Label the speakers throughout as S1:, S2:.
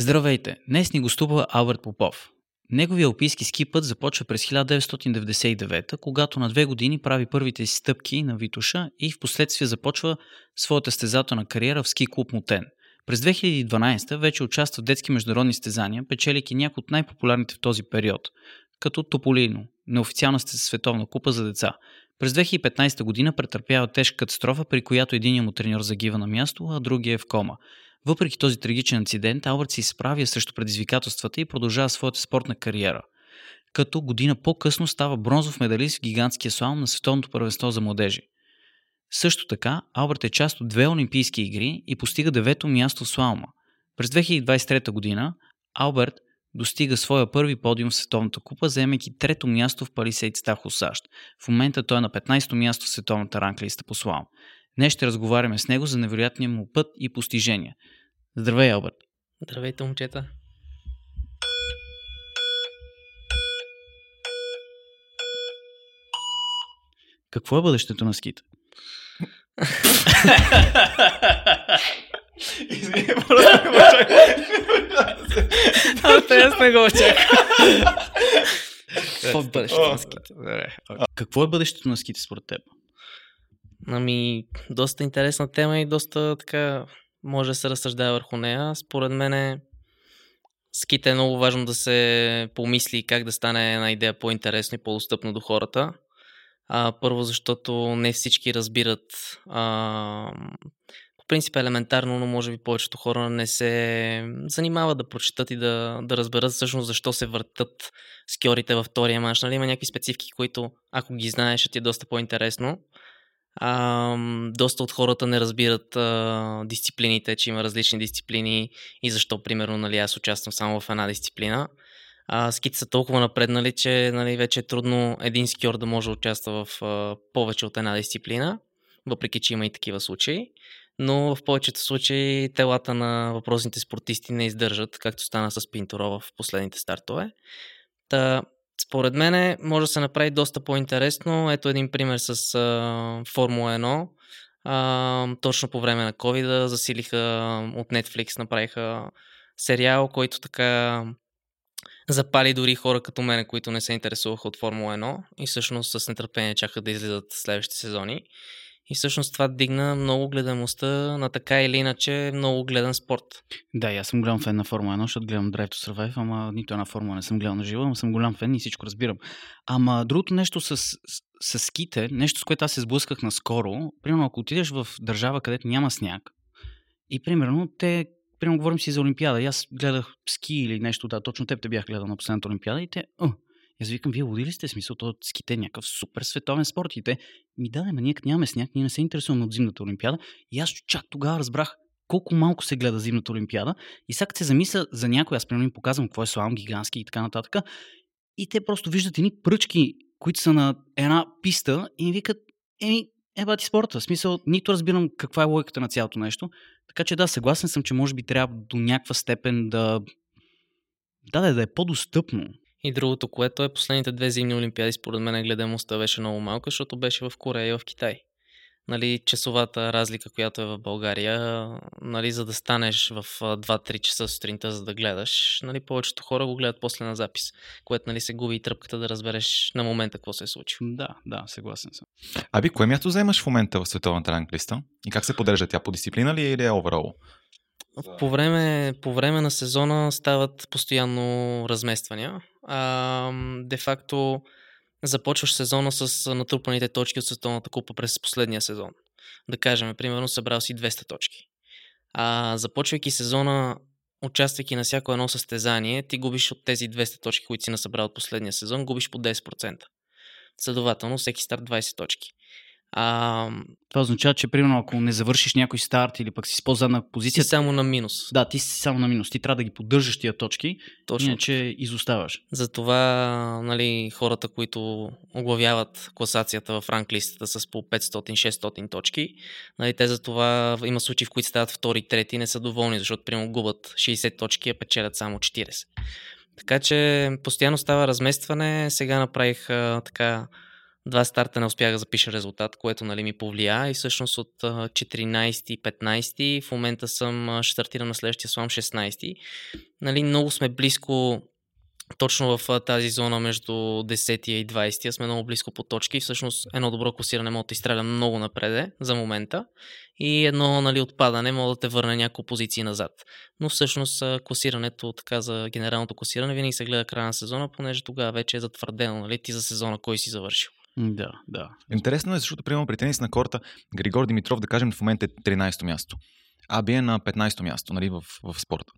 S1: Здравейте! Днес ни гостува Алберт Попов. Неговия алпийски ски път започва през 1999, когато на две години прави първите си стъпки на Витуша и в последствие започва своята стезателна кариера в ски клуб Мотен. През 2012 вече участва в детски международни стезания, печелики някои от най-популярните в този период, като Тополино, неофициална световна купа за деца. През 2015 година претърпява тежка катастрофа, при която единият му треньор загива на място, а другия е в кома. Въпреки този трагичен инцидент, Албърт се изправя срещу предизвикателствата и продължава своята спортна кариера. Като година по-късно става бронзов медалист в гигантския слалом на Световното първенство за младежи. Също така, Алберт е част от две Олимпийски игри и постига девето място в слалома. През 2023 година Алберт достига своя първи подиум в Световната купа, заемайки трето място в Палисейд Стахо, САЩ. В момента той е на 15-то място в Световната ранглиста по слалом. Днес ще разговаряме с него за невероятния му път и постижения. Здравей, Алберт!
S2: Здравейте, момчета!
S1: Какво е бъдещето на ските?
S3: Извини, просто не го
S2: А, те аз не го очаквам. Какво е бъдещето на ските?
S1: Какво е бъдещето на ските според теб?
S2: Ами, доста интересна тема и доста така може да се разсъждава върху нея. Според мен е ските е много важно да се помисли как да стане една идея по-интересна и по-достъпна до хората. А, първо, защото не всички разбират а, по принцип е елементарно, но може би повечето хора не се занимават да прочитат и да, да разберат всъщност защо се въртат скиорите във втория мач. Нали? Има някакви специфики, които ако ги знаеш, ще ти е доста по-интересно. А, доста от хората не разбират а, дисциплините, че има различни дисциплини и защо, примерно, нали, аз участвам само в една дисциплина. А, ските са толкова напреднали, че нали, вече е трудно един скиор да може да участва в а, повече от една дисциплина, въпреки че има и такива случаи. Но в повечето случаи телата на въпросните спортисти не издържат, както стана с Пинторова в последните стартове. Та, според мен може да се направи доста по-интересно. Ето един пример с а, Формула 1. А, точно по време на COVID засилиха от Netflix, направиха сериал, който така запали дори хора като мен, които не се интересуваха от Формула 1 и всъщност с нетърпение чакат да излизат следващите сезони. И всъщност това дигна много гледаността на така или иначе много гледан спорт.
S1: Да, аз съм голям фен на Формула 1, защото гледам Drive to Survive, ама нито една формула не съм гледал на живо, но съм голям фен и всичко разбирам. Ама другото нещо с, с, с ските, нещо с което аз се сблъсках наскоро, примерно ако отидеш в държава, където няма сняг, и примерно те примерно говорим си за Олимпиада. И аз гледах ски или нещо, да, точно теб те бях гледал на последната Олимпиада и те, а, аз викам, вие луди ли сте смисъл, то ските е някакъв супер световен спорт и те, ми да, ма ние нямаме сняг, ние не се интересуваме от зимната Олимпиада и аз чак тогава разбрах колко малко се гледа зимната Олимпиада и сега се замисля за някой, аз примерно им показвам какво е слам гигантски и така нататък и те просто виждат едни пръчки, които са на една писта и ми викат, еми, е ти спорта. В смисъл, нито разбирам каква е логиката на цялото нещо. Така че да, съгласен съм, че може би трябва до някаква степен да да, да, да е по-достъпно.
S2: И другото, което е последните две зимни олимпиади, според мен гледаемостта беше много малка, защото беше в Корея и в Китай. Нали, часовата разлика, която е в България, нали, за да станеш в 2-3 часа сутринта, за да гледаш, нали, повечето хора го гледат после на запис, което нали, се губи и тръпката да разбереш на момента какво се е случило.
S1: Да, да, съгласен съм.
S3: Аби, кое място вземаш в момента в световната ранглиста? И как се поддържа тя по дисциплина ли или е оверол?
S2: По време, по време на сезона стават постоянно размествания. А, де-факто започваш сезона с натрупаните точки от Световната купа през последния сезон. Да кажем, примерно, събрал си 200 точки. А започвайки сезона, участвайки на всяко едно състезание, ти губиш от тези 200 точки, които си насъбрал от последния сезон, губиш по 10%. Следователно, всеки старт 20 точки. А,
S1: това означава, че примерно ако не завършиш някой старт или пък си с по-задна позиция.
S2: Си само на минус.
S1: Да, ти си само на минус. Ти трябва да ги поддържаш тия точки, Точно. иначе изоставаш.
S2: Затова нали, хората, които оглавяват класацията в ранглистата с по 500-600 точки, нали, те за това има случаи, в които стават втори, трети и не са доволни, защото примерно губят 60 точки, а печелят само 40. Така че постоянно става разместване. Сега направих а, така Два старта не успях да запиша резултат, което нали, ми повлия и всъщност от 14-15 в момента съм ще стартирам на следващия слам 16. Нали, много сме близко точно в тази зона между 10 и 20 сме много близко по точки. Всъщност едно добро класиране може да изстреля много напреде за момента и едно нали, отпадане може да те върне няколко позиции назад. Но всъщност класирането така за генералното класиране винаги се гледа края на сезона, понеже тогава вече е затвърдено нали, ти за сезона кой си завършил.
S1: Да, да.
S3: Интересно е, защото, примерно, при тенис на корта, Григор Димитров, да кажем, в момента е 13-то място. Аби е на 15-то място нали, в, в спорта.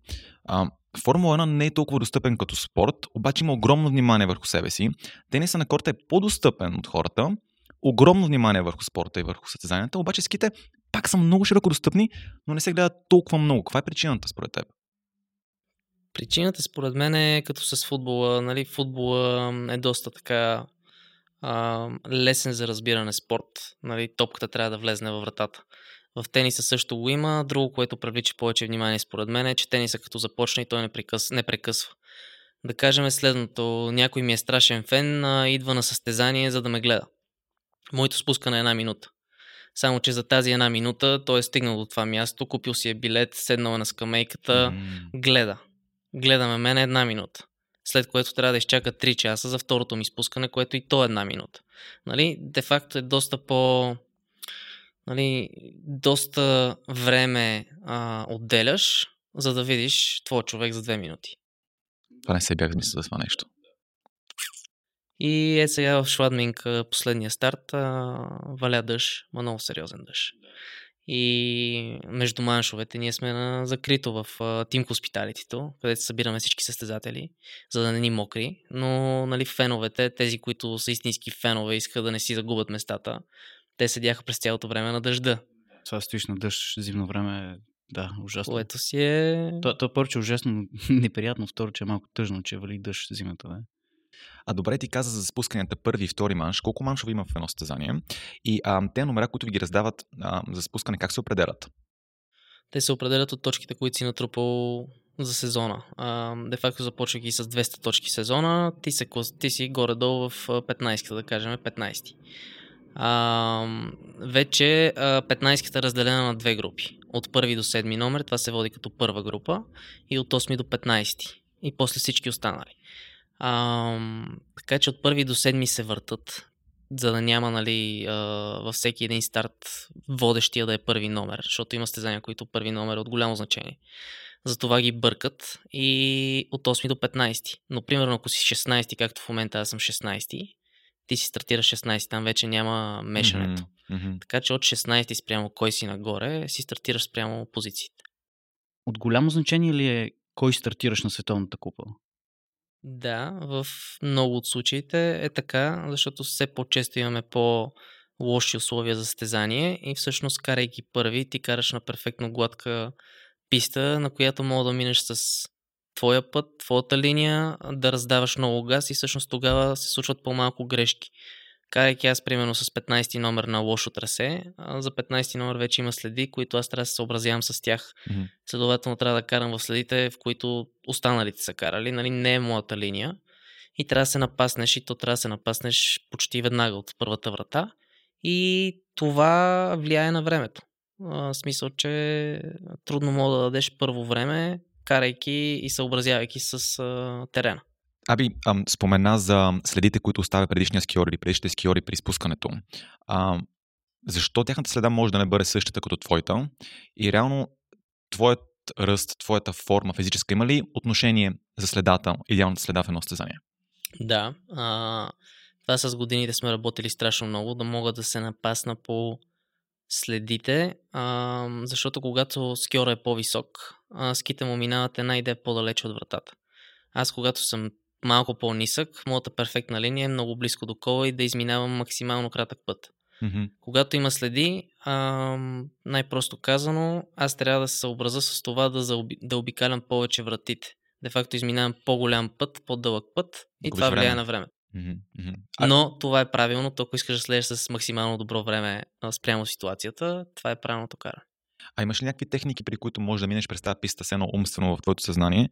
S3: А, Формула 1 не е толкова достъпен като спорт, обаче има огромно внимание върху себе си. Тениса на корта е по-достъпен от хората, огромно внимание върху спорта и върху състезанията, обаче ските пак са много широко достъпни, но не се гледат толкова много. Каква е причината според теб?
S2: Причината според мен е като с футбола. Нали, футбола е доста така а, лесен за разбиране спорт. Нали, топката трябва да влезне във вратата. В тениса също го има. Друго, което привлича повече внимание според мен е, че тениса като започне и той не, прекъс... не прекъсва. Да кажем следното. Някой ми е страшен фен, а, идва на състезание, за да ме гледа. Моето спускане е една минута. Само, че за тази една минута той е стигнал до това място, купил си е билет, седнал е на скамейката, mm. гледа. Гледаме мен една минута. След което трябва да изчака 3 часа за второто ми спускане, което и то е една минута. Нали? Де факто е доста по нали, доста време а, отделяш, за да видиш твой човек за две минути.
S3: Това не се бях замислил за това нещо.
S2: И е сега в Шладминг последния старт а, валя дъжд, ма много сериозен дъжд. И между маншовете ние сме на закрито в Team Hospitality, където събираме всички състезатели, за да не ни мокри. Но нали, феновете, тези, които са истински фенове, искат да не си загубят местата, те седяха през цялото време на дъжда.
S1: Това стоиш на дъжд зимно време, да, ужасно.
S2: Което си е...
S1: То, то първо, че е ужасно неприятно, второ, че е малко тъжно, че вали дъжд зимата, да.
S3: А добре ти каза за спусканията първи и втори манш. Колко маншове има в едно състезание? И а, те номера, които ви ги раздават а, за спускане, как се определят?
S2: Те се определят от точките, които си натрупал за сезона. Де факто започвайки с 200 точки сезона, ти, се, ти си горе-долу в 15-та, да кажем 15 а, вече 15-ката е разделена на две групи. От първи до седми номер, това се води като първа група, и от 8 до 15. И после всички останали. А, така че от първи до седми се въртат, за да няма нали, във всеки един старт водещия да е първи номер, защото има стезания, които първи номер е от голямо значение. Затова ги бъркат и от 8 до 15. Но примерно ако си 16, както в момента аз съм 16, ти си стартираш 16, там вече няма мешането. Mm-hmm. Така че от 16 спрямо кой си нагоре, си стартираш спрямо позициите.
S1: От голямо значение ли е кой стартираш на Световната купа?
S2: Да, в много от случаите е така, защото все по-често имаме по- лоши условия за състезание и всъщност карайки първи, ти караш на перфектно гладка писта, на която мога да минеш с твоя път, твоята линия, да раздаваш много газ и всъщност тогава се случват по-малко грешки. Карайки аз примерно с 15 номер на лошо трасе, за 15 номер вече има следи, които аз трябва да се съобразявам с тях. Mm-hmm. Следователно трябва да карам в следите, в които останалите са карали. Нали, не е моята линия. И трябва да се напаснеш и то трябва да се напаснеш почти веднага от първата врата. И това влияе на времето. В смисъл, че трудно мога да дадеш първо време, карайки и съобразявайки с а, терена.
S3: Аби, ам, спомена за следите, които оставя предишния скиор или предишните скиори при спускането. А, защо тяхната следа може да не бъде същата като твоята? И реално, твоят ръст, твоята форма физическа има ли отношение за следата, идеалната следа в едно състезание?
S2: Да. А, това с годините сме работили страшно много, да мога да се напасна по следите, а, защото когато скиора е по-висок, а, ските му минават една идея по-далече от вратата. Аз когато съм малко по-нисък, моята перфектна линия е много близко до кола и да изминавам максимално кратък път. Mm-hmm. Когато има следи, а, най-просто казано, аз трябва да се съобразя с това да, заоби, да обикалям повече вратите. Де факто изминавам по-голям път, по-дълъг път и Губиш това влияе на времето. Mm-hmm. А... Но това е правилно. Ако искаш да следиш с максимално добро време спрямо ситуацията, това е правилното каране.
S3: А имаш ли някакви техники, при които можеш да минеш през тази писта с едно умствено в твоето съзнание,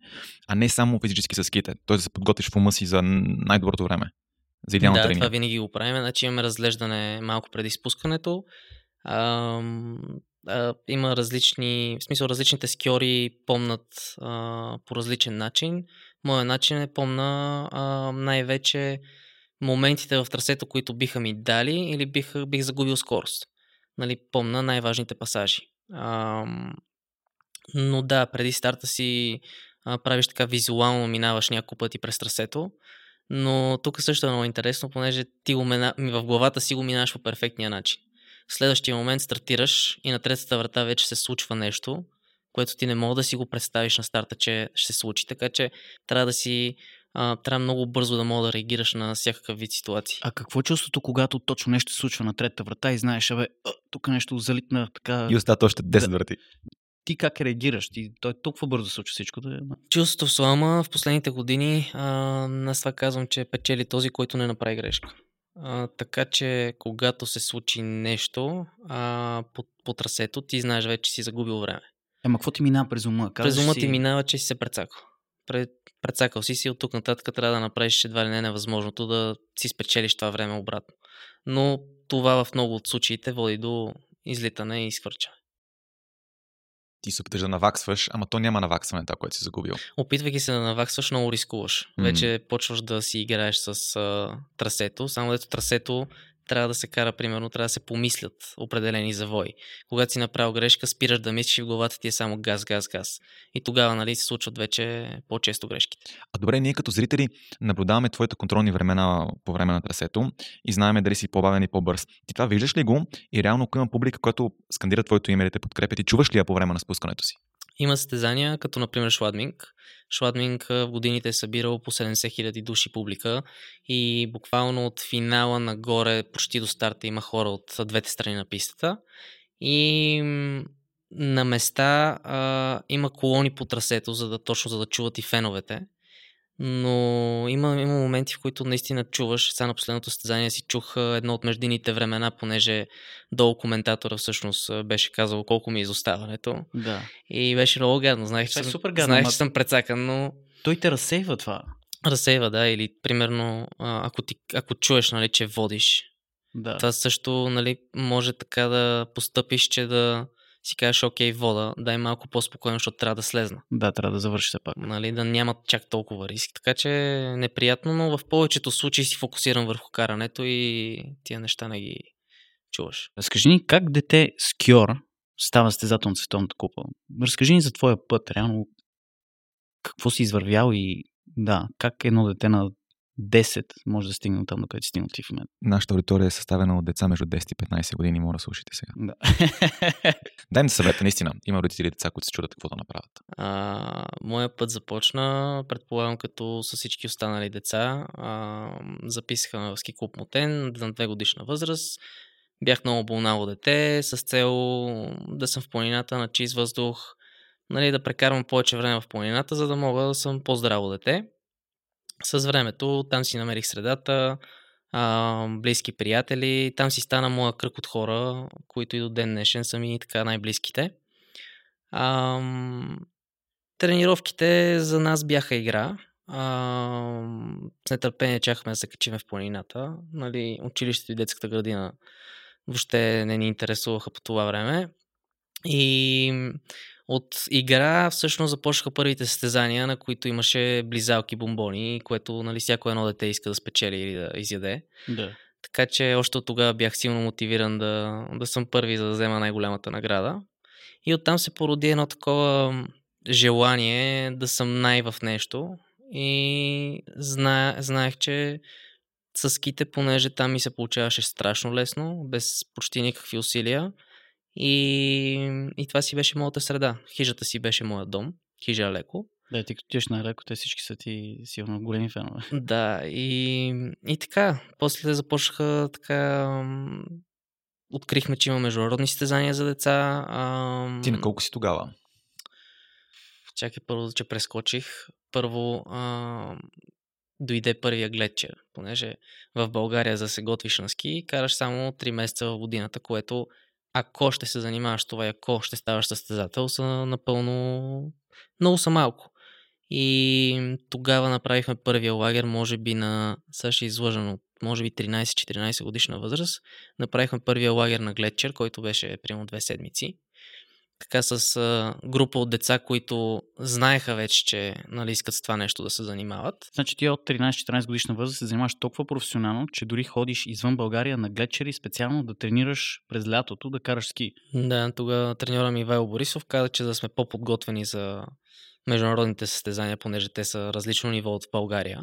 S3: а не само физически с ските, т.е. да се подготвиш в ума си за най-доброто време? за идеалната
S2: да,
S3: линия.
S2: това винаги го правим. Значи имаме разглеждане малко преди спускането. Ам, а, има различни, в смисъл различните скиори помнат а, по различен начин. Моя начин е помна а, най-вече моментите в трасето, които биха ми дали или бих, бих загубил скорост. Нали, помна най-важните пасажи. Но да, преди старта си а, правиш така визуално, минаваш няколко пъти през трасето. Но тук също е много интересно, понеже ти го мина... в главата си го минаваш по перфектния начин. В следващия момент стартираш и на третата врата вече се случва нещо, което ти не мога да си го представиш на старта, че ще се случи. Така че трябва да си а, трябва много бързо да мога да реагираш на всякакъв вид ситуации.
S1: А какво е чувството, когато точно нещо се случва на третата врата и знаеш, абе, тук нещо залитна така...
S3: И остават още 10
S1: Да.
S3: врати.
S1: Ти как реагираш? Ти, той толкова бързо се случва всичко. Да...
S2: Чувството в слама в последните години, а, аз това казвам, че печели този, който не направи грешка. А, така че, когато се случи нещо а, по, по трасето, ти знаеш вече, че си загубил време.
S1: Ема, какво ти минава през ума?
S2: През
S1: Казваш
S2: ума
S1: си...
S2: ти минава, че си се прецакал. Пред, прецакал си си от тук нататък трябва да направиш едва ли не невъзможното да си спечелиш това време обратно. Но това в много от случаите води до излитане и изхвърчане.
S3: Ти се опиташ да наваксваш, ама то няма наваксване това, което си загубил.
S2: Опитвайки се да наваксваш, много рискуваш.
S3: М.
S2: Вече почваш да си играеш с а, трасето, само дето трасето трябва да се кара, примерно, трябва да се помислят определени завои. Когато си направил грешка, спираш да мислиш в главата ти е само газ, газ, газ. И тогава, нали, се случват вече по-често грешките.
S3: А добре, ние като зрители наблюдаваме твоите контролни времена по време на трасето и знаем дали си по-бавен и по-бърз. Ти това виждаш ли го? И реално, ако има публика, която скандира твоето име или те подкрепя, ти чуваш ли я по време на спускането си?
S2: Има състезания, като например Шладминг. Шладминг в годините е събирал по 70 000 души публика и буквално от финала нагоре, почти до старта, има хора от двете страни на пистата. И на места а, има колони по трасето, за да точно за да чуват и феновете. Но има, има моменти, в които наистина чуваш. Сега на последното състезание си чух едно от междинните времена, понеже долу коментатора всъщност беше казал колко ми е изоставането.
S1: Да.
S2: И беше много гадно. Знаех, че,
S1: е
S2: съм,
S1: супер гадно,
S2: знаех,
S1: ма-
S2: че съм прецакан, но
S1: Той те разсейва това.
S2: разсейва, да. Или примерно, ако, ти, ако чуеш, нали, че водиш,
S1: Да.
S2: това също нали, може така да постъпиш, че да си кажеш, окей, вода, дай малко по-спокойно, защото трябва да слезна.
S1: Да, трябва да завърши все пак.
S2: Нали, да нямат чак толкова риск. Така че е неприятно, но в повечето случаи си фокусирам върху карането и тия неща не ги чуваш.
S1: Разкажи ни как дете скьор става състезател на Световната купа. Разкажи ни за твоя път, реално какво си извървял и да, как едно дете на 10 може да стигне там, до където си стигнал ти в момента.
S3: Нашата аудитория е съставена от деца между 10 и 15 години, моля да слушайте сега.
S1: Да.
S3: Дай ми съвета, наистина. Има родители и деца, които се чудят какво да направят.
S2: А, моя път започна, предполагам, като с всички останали деца. А, записаха ме в ски клуб Мотен на две годишна възраст. Бях много болнало дете, с цел да съм в планината на чист въздух, нали, да прекарвам повече време в планината, за да мога да съм по-здраво дете. С времето там си намерих средата, а, близки приятели, там си стана моя кръг от хора, които и до ден днешен са ми така най-близките. Ам, тренировките за нас бяха игра. Ам, с нетърпение чакахме да се качиме в планината. Нали, училището и детската градина въобще не ни интересуваха по това време. И от игра всъщност започнаха първите състезания, на които имаше близалки, бомбони, което нали, всяко едно дете иска да спечели или да изяде.
S1: да.
S2: Така че още от тогава бях силно мотивиран да, да съм първи, за да взема най-голямата награда. И оттам се породи едно такова желание да съм най в нещо. И зна, знаех, че с ските, понеже там ми се получаваше страшно лесно, без почти никакви усилия. И, и това си беше моята среда. Хижата си беше моя дом. Хижа леко.
S1: Да, ти като отидеш най-леко, те всички са ти сигурно големи фенове.
S2: Да, и, и така. После започнаха така. Открихме, че има международни състезания за деца. ам,
S3: Ти на колко си тогава?
S2: Чакай първо, че прескочих. Първо а, дойде първия гледчер, понеже в България за да се готвиш на ски, караш само 3 месеца в годината, което ако ще се занимаваш това и ако ще ставаш състезател, са напълно много са малко. И тогава направихме първия лагер, може би на, сега ще излъжа, може би 13-14 годишна възраст. Направихме първия лагер на Глетчер, който беше примерно две седмици така с а, група от деца, които знаеха вече, че нали, искат с това нещо да се занимават.
S1: Значи ти от 13-14 годишна възраст се занимаваш толкова професионално, че дори ходиш извън България на глечери специално да тренираш през лятото, да караш ски.
S2: Да, тогава треньора ми Ивайло Борисов каза, че да сме по-подготвени за международните състезания, понеже те са различно ниво от България.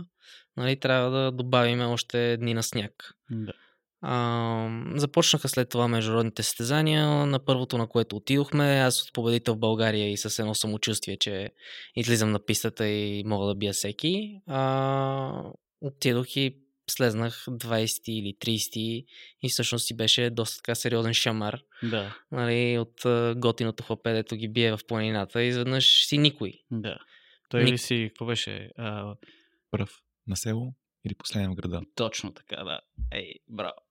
S2: Нали, трябва да добавим още дни на сняг.
S1: Да.
S2: А, започнаха след това международните състезания. На първото, на което отидохме, аз от победител в България и с едно самочувствие, че излизам на пистата и мога да бия всеки. А, отидох и слезнах 20 или 30 и всъщност си беше доста така сериозен шамар.
S1: Да.
S2: Нали, от готиното хлапе, дето ги бие в планината и изведнъж си никой.
S1: Да. Той Ник... ли си, какво беше? А...
S3: Пръв на село или последен в града?
S1: Точно така, да. Ей, браво.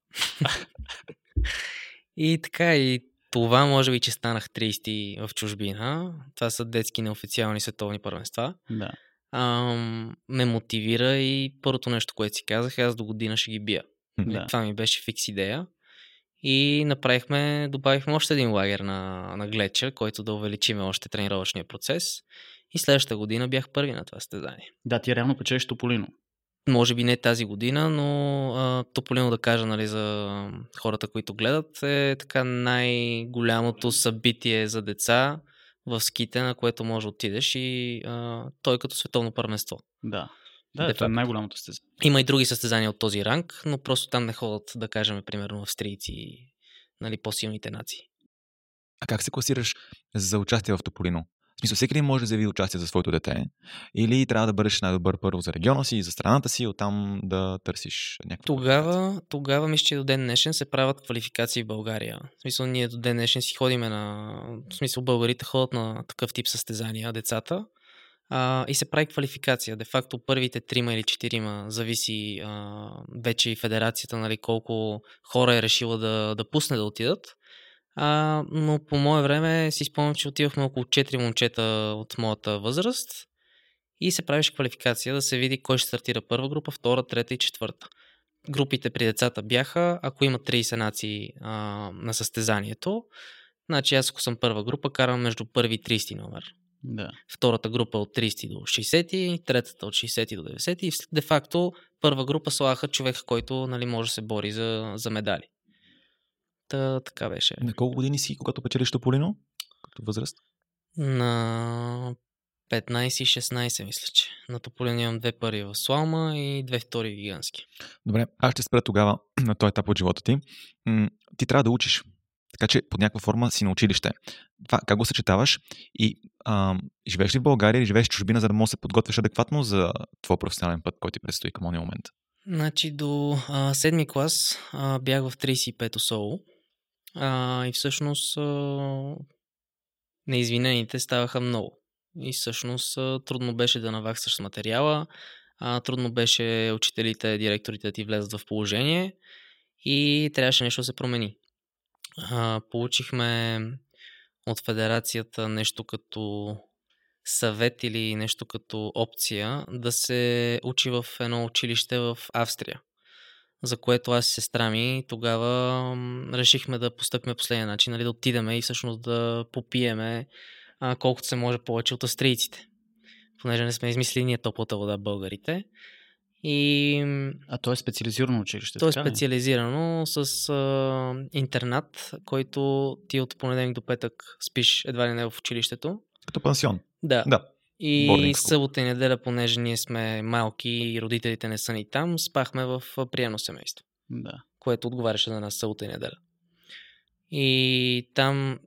S2: И така, и това може би, че станах 30 в чужбина. Това са детски неофициални световни първенства.
S1: Да.
S2: Ам, ме мотивира и първото нещо, което си казах, аз до година ще ги бия.
S1: Да.
S2: Това ми беше фикс идея. И направихме, добавихме още един лагер на, на Глечер, който да увеличиме още тренировъчния процес. И следващата година бях първи на това състезание.
S1: Да, ти реално печелиш Тополино
S2: може би не тази година, но а, Тополино да кажа нали, за хората, които гледат, е така най-голямото събитие за деца в ските, на което може да отидеш и а, той е като световно първенство.
S1: Да. Да, това е най-голямото състезание.
S2: Има и други състезания от този ранг, но просто там не ходят, да кажем, примерно австрийци и нали, по-силните нации.
S3: А как се класираш за участие в Тополино? В смисъл, всеки ли може да заяви участие за своето дете? Или трябва да бъдеш най-добър първо за региона си, за страната си, оттам да търсиш някаква
S2: Тогава, тогава мисля, че до ден днешен се правят квалификации в България. В смисъл, ние до ден днешен си ходиме на... В смисъл, българите ходят на такъв тип състезания, децата. А, и се прави квалификация. Де факто първите трима или четирима зависи а, вече и федерацията, нали, колко хора е решила да, да пусне да отидат. А, но по мое време си спомням, че отивахме около 4 момчета от моята възраст и се правиш квалификация да се види кой ще стартира първа група, втора, трета и четвърта. Групите при децата бяха, ако има 30 нации а, на състезанието, значи аз ако съм първа група, карам между първи и 30 номер.
S1: Да.
S2: Втората група от 30 до 60, третата от 60 до 90 и де-факто първа група слагаха човека, който нали, може да се бори за, за медали. Та, така беше.
S3: На колко години си, когато печелиш Тополино? Като възраст?
S2: На 15-16, мисля, че. На Тополино имам две първи в Слалма и две втори в Гигански.
S3: Добре, аз ще спра тогава на този етап от живота ти. ти трябва да учиш. Така че под някаква форма си на училище. Това как го съчетаваш и а, живееш ли в България или живееш в чужбина, за да можеш да се подготвиш адекватно за твой професионален път, който ти предстои към този момент?
S2: Значи до а, седми клас а, бях в 35-то соло а, и всъщност а, неизвинените ставаха много. И всъщност а, трудно беше да наваксаш материала, а, трудно беше учителите, директорите да ти влезат в положение и трябваше нещо да се промени. А, получихме от федерацията нещо като съвет или нещо като опция да се учи в едно училище в Австрия за което аз и сестра ми тогава решихме да постъпим последния начин, нали, да отидеме и всъщност да попиеме а, колкото се може повече от австрийците. Понеже не сме измислили ние топлата вода българите. И...
S1: А то е специализирано училище?
S2: То е специализирано с а, интернат, който ти от понеделник до петък спиш едва ли не в училището.
S3: Като пансион?
S2: Да.
S3: да.
S2: И събота и неделя, понеже ние сме малки и родителите не са ни там, спахме в приемно семейство.
S1: Да.
S2: Което отговаряше за нас събота и неделя. И там,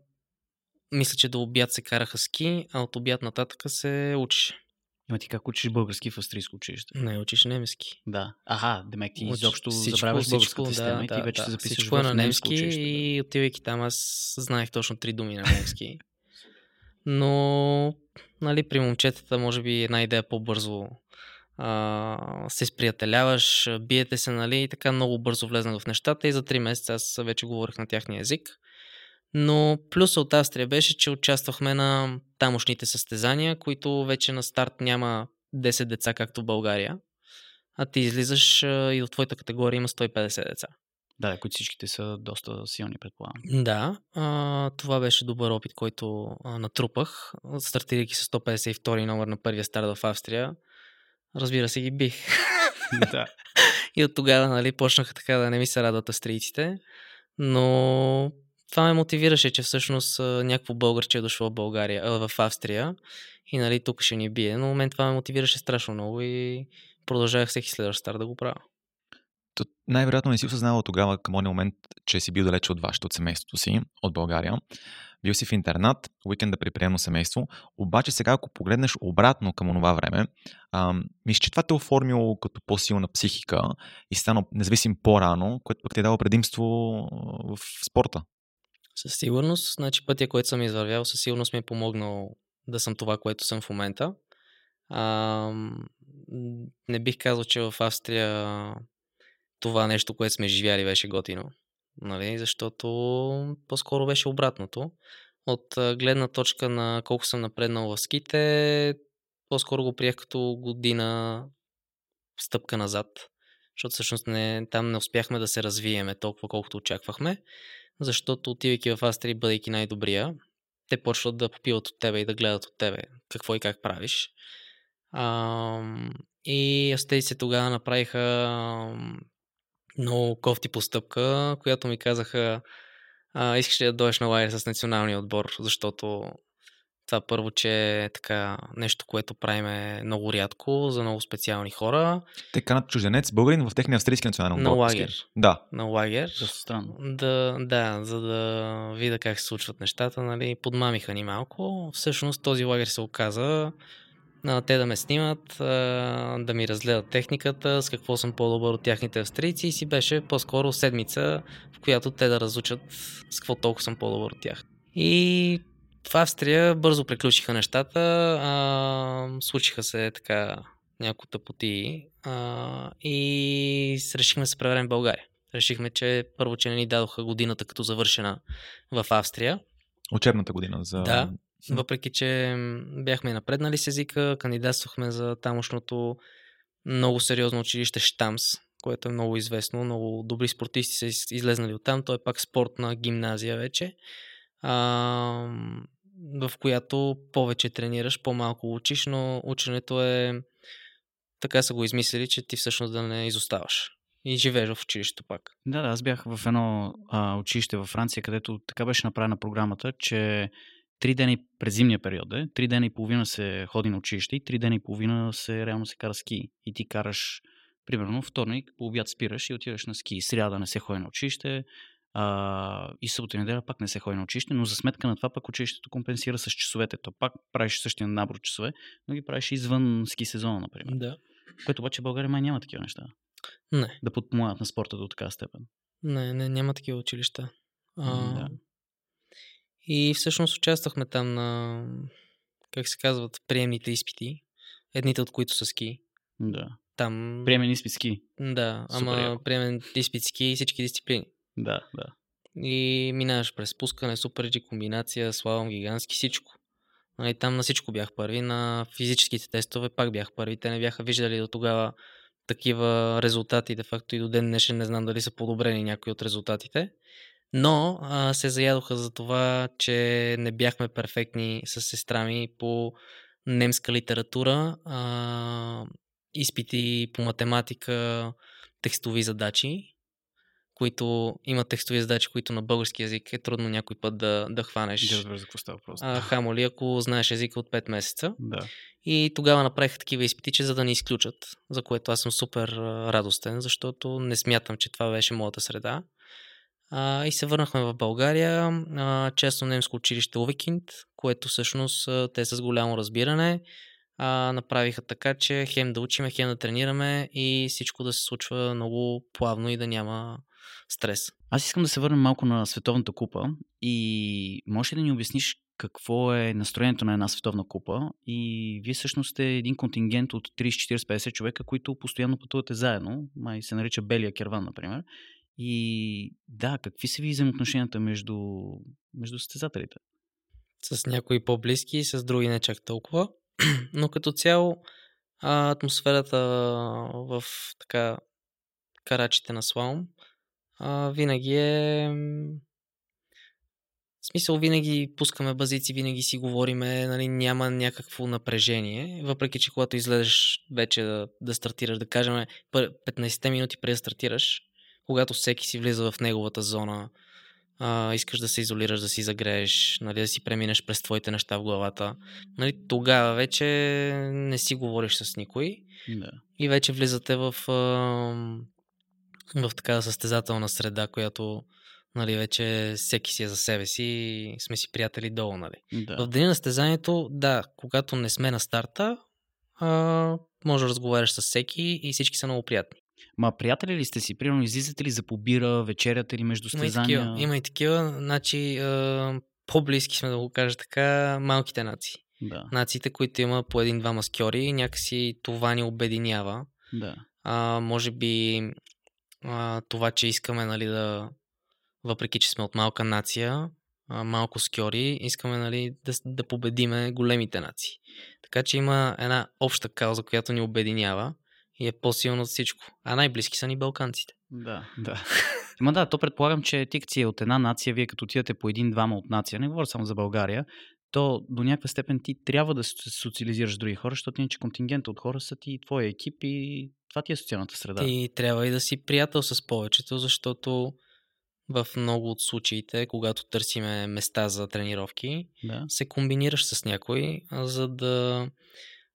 S2: мисля, че до обяд се караха ски, а от обяд нататък се учеше.
S1: Има ти как учиш български в австрийско училище?
S2: Не, учиш немски.
S1: Да. Аха, демек ти изобщо всичко, забравяш всичко, българската система да, и ти вече да, се записваш всичко е на немски
S2: училище, и отивайки там аз знаех точно три думи на немски. Но нали, при момчетата може би една идея по-бързо а, се сприятеляваш, биете се, нали, и така много бързо влезнах в нещата и за 3 месеца аз вече говорих на тяхния език. Но плюс от Австрия беше, че участвахме на тамошните състезания, които вече на старт няма 10 деца, както в България. А ти излизаш и от твоята категория има 150 деца.
S1: Да, които всичките са доста силни, предполагам.
S2: Да, а, това беше добър опит, който а, натрупах, стартирайки с 152 номер на първия старт в Австрия. Разбира се, ги бих.
S1: да.
S2: И от тогава, нали, почнаха така да не ми се радват австрийците. Но това ме мотивираше, че всъщност някакво българче е дошло в България, а, в Австрия и нали, тук ще ни бие. Но мен това ме мотивираше страшно много и продължавах всеки следващ стар да го правя.
S3: Най-вероятно не си осъзнавал тогава към този момент, че си бил далече от вашето, от семейството си, от България. Бил си в интернат, уикенда при приемно семейство, обаче сега, ако погледнеш обратно към това време, мисля, че това те е оформило като по-силна психика и стана независим по-рано, което пък ти е дало предимство в спорта.
S2: Със сигурност. Значи пътя, който съм извървял, със сигурност ми е помогнал да съм това, което съм в момента. А, не бих казал, че в Австрия това нещо, което сме живяли, беше готино. Нали? Защото по-скоро беше обратното. От гледна точка на колко съм напреднал в ските, по-скоро го приех като година стъпка назад. Защото всъщност не, там не успяхме да се развиеме толкова, колкото очаквахме защото отивайки в Австрия, бъдейки най-добрия, те почват да попиват от тебе и да гледат от тебе какво и как правиш. А, и австрийците тогава направиха много кофти постъпка, която ми казаха а, искаш ли да дойдеш на лагер с националния отбор, защото това първо, че е така нещо, което правим е много рядко за много специални хора.
S3: Те канат чужденец, българин в техния австрийски национален
S2: отбор. На лагер.
S3: Да.
S2: На лагер.
S1: Доста странно.
S2: Да, да, за да видя как се случват нещата, нали, подмамиха ни малко. Всъщност този лагер се оказа те да ме снимат, да ми разгледат техниката, с какво съм по-добър от тяхните австрийци и си беше по-скоро седмица, в която те да разучат с какво толкова съм по-добър от тях. И в Австрия бързо приключиха нещата, а, случиха се така някои тъпоти а, и решихме да се превърнем в България. Решихме, че първо, че не ни дадоха годината като завършена в Австрия.
S3: Учебната година за...
S2: Да, въпреки, че бяхме напреднали с езика, кандидатствахме за тамошното много сериозно училище Штамс, което е много известно. Много добри спортисти са излезнали от там. Той е пак спортна гимназия вече а, в която повече тренираш, по-малко учиш, но ученето е така са го измислили, че ти всъщност да не изоставаш. И живееш в училището пак.
S1: Да, да, аз бях в едно а, училище във Франция, където така беше направена програмата, че три дена през зимния период е, три дена и половина се ходи на училище и три дена и половина се реално се кара ски. И ти караш, примерно, вторник, по обяд спираш и отиваш на ски. Сряда не се ходи на училище, а, и събота и неделя пак не се ходи на училище, но за сметка на това пък училището компенсира с часовете. То пак правиш същия набор часове, но ги правиш извън ски сезона, например.
S2: Да.
S1: Което обаче в България май няма такива неща.
S2: Не.
S1: Да подпомагат на спорта до така степен.
S2: Не, не, няма такива училища. А,
S1: да.
S2: И всъщност участвахме там на, как се казват, приемните изпити, едните от които са ски.
S1: Да.
S2: Там...
S1: Приемен изпит ски.
S2: Да, Супер ама яко. приемен изпит ски и всички дисциплини.
S1: Да, да.
S2: И минаваш през спускане, супер G комбинация, славам, гигантски, всичко. И нали, там на всичко бях първи. На физическите тестове пак бях първи. Те не бяха виждали до тогава такива резултати. Де факто и до ден днешен не знам дали са подобрени някои от резултатите. Но а, се заядоха за това, че не бяхме перфектни с сестра ми по немска литература, а, изпити по математика, текстови задачи които имат текстови задачи, които на български язик е трудно някой път да, да хванеш.
S1: Да разбереш за какво става просто.
S2: А, хамо ли, ако знаеш езика от 5 месеца.
S1: Да.
S2: И тогава направиха такива изпитичи, за да ни изключат, за което аз съм супер радостен, защото не смятам, че това беше моята среда. А, и се върнахме в България, а, честно немско училище Увекинд, което всъщност те с голямо разбиране а, направиха така, че хем да учиме, хем да тренираме и всичко да се случва много плавно и да няма стрес.
S1: Аз искам да се върнем малко на Световната купа и можеш ли да ни обясниш какво е настроението на една Световна купа? И вие всъщност сте един контингент от 30-40-50 човека, които постоянно пътувате заедно, май се нарича Белия керван, например, И да, какви са ви взаимоотношенията между, между състезателите?
S2: С някои по-близки, с други не чак толкова. Но като цяло а, атмосферата в така карачите на слалом а, винаги е в смисъл, винаги пускаме базици, винаги си говориме, нали, няма някакво напрежение, въпреки че когато излезеш вече да, да стартираш, да кажем 15 минути преди да стартираш, когато всеки си влиза в неговата зона, а, искаш да се изолираш, да си загрееш, нали, да си преминеш през твоите неща в главата, нали, тогава вече не си говориш с никой
S1: Да.
S2: и вече влизате в, а, в така състезателна среда, която нали, вече всеки си е за себе си и сме си приятели долу, нали.
S1: да.
S2: В деня на състезанието, да, когато не сме на старта, а, може да разговаряш с всеки и всички са много приятни.
S1: Ма приятели ли сте си? Примерно излизате ли за побира, вечеряте ли между
S2: Има и такива. Има и такива. Значи, а, по-близки сме да го кажа така, малките нации.
S1: Да,
S2: Нациите, които има по един-два маскьори, някакси това ни обединява.
S1: да.
S2: А, може би а, това, че искаме нали, да, въпреки че сме от малка нация, а, малко скьори, искаме нали, да, да победиме големите нации. Така че има една обща кауза, която ни обединява и е по-силна от всичко. А най-близки са ни балканците.
S1: Да, да. Ма да, то предполагам, че ти като си е от една нация, вие като отидете по един-двама от нация, не говоря само за България, то до някаква степен ти трябва да се социализираш с други хора, защото иначе контингента от хора са ти твоя екип и това ти е социалната среда.
S2: И трябва и да си приятел с повечето, защото в много от случаите, когато търсиме места за тренировки,
S1: Да.
S2: се комбинираш с някой, за да,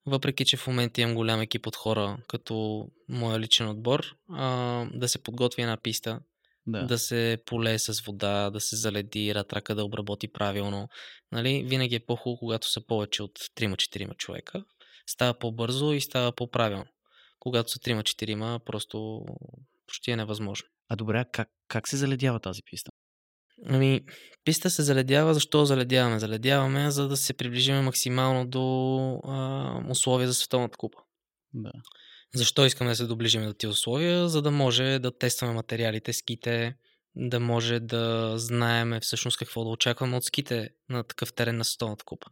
S2: въпреки че в момента имам голям екип от хора, като моя личен отбор, а, да се подготви една писта,
S1: Да.
S2: да. се полее с вода, да се заледи, ратрака да обработи правилно. Нали? Винаги е по-хубаво, когато са повече от 3-4 човека. Става по-бързо и става по-правилно. Когато са 3-4, просто почти е невъзможно.
S1: А добре, как, как се заледява тази писта?
S2: Ами, писта се заледява. Защо заледяваме? Заледяваме, за да се приближим максимално до а, условия за световната купа.
S1: Да.
S2: Защо искаме да се доближим до тези условия? За да може да тестваме материалите, ските, да може да знаеме всъщност какво да очакваме от ските на такъв терен на световната купа.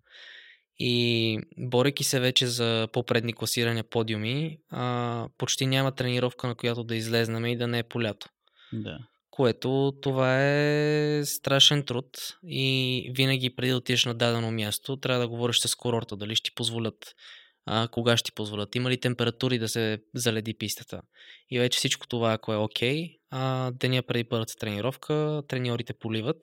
S2: И борейки се вече за по-предни класирания подиуми, а, почти няма тренировка, на която да излезнем и да не е полято
S1: Да.
S2: Което това е страшен труд и винаги преди да отидеш на дадено място, трябва да говориш с курорта, дали ще ти позволят, а, кога ще ти позволят, има ли температури да се заледи пистата. И вече всичко това, ако е окей, а, деня преди първата тренировка, треньорите поливат,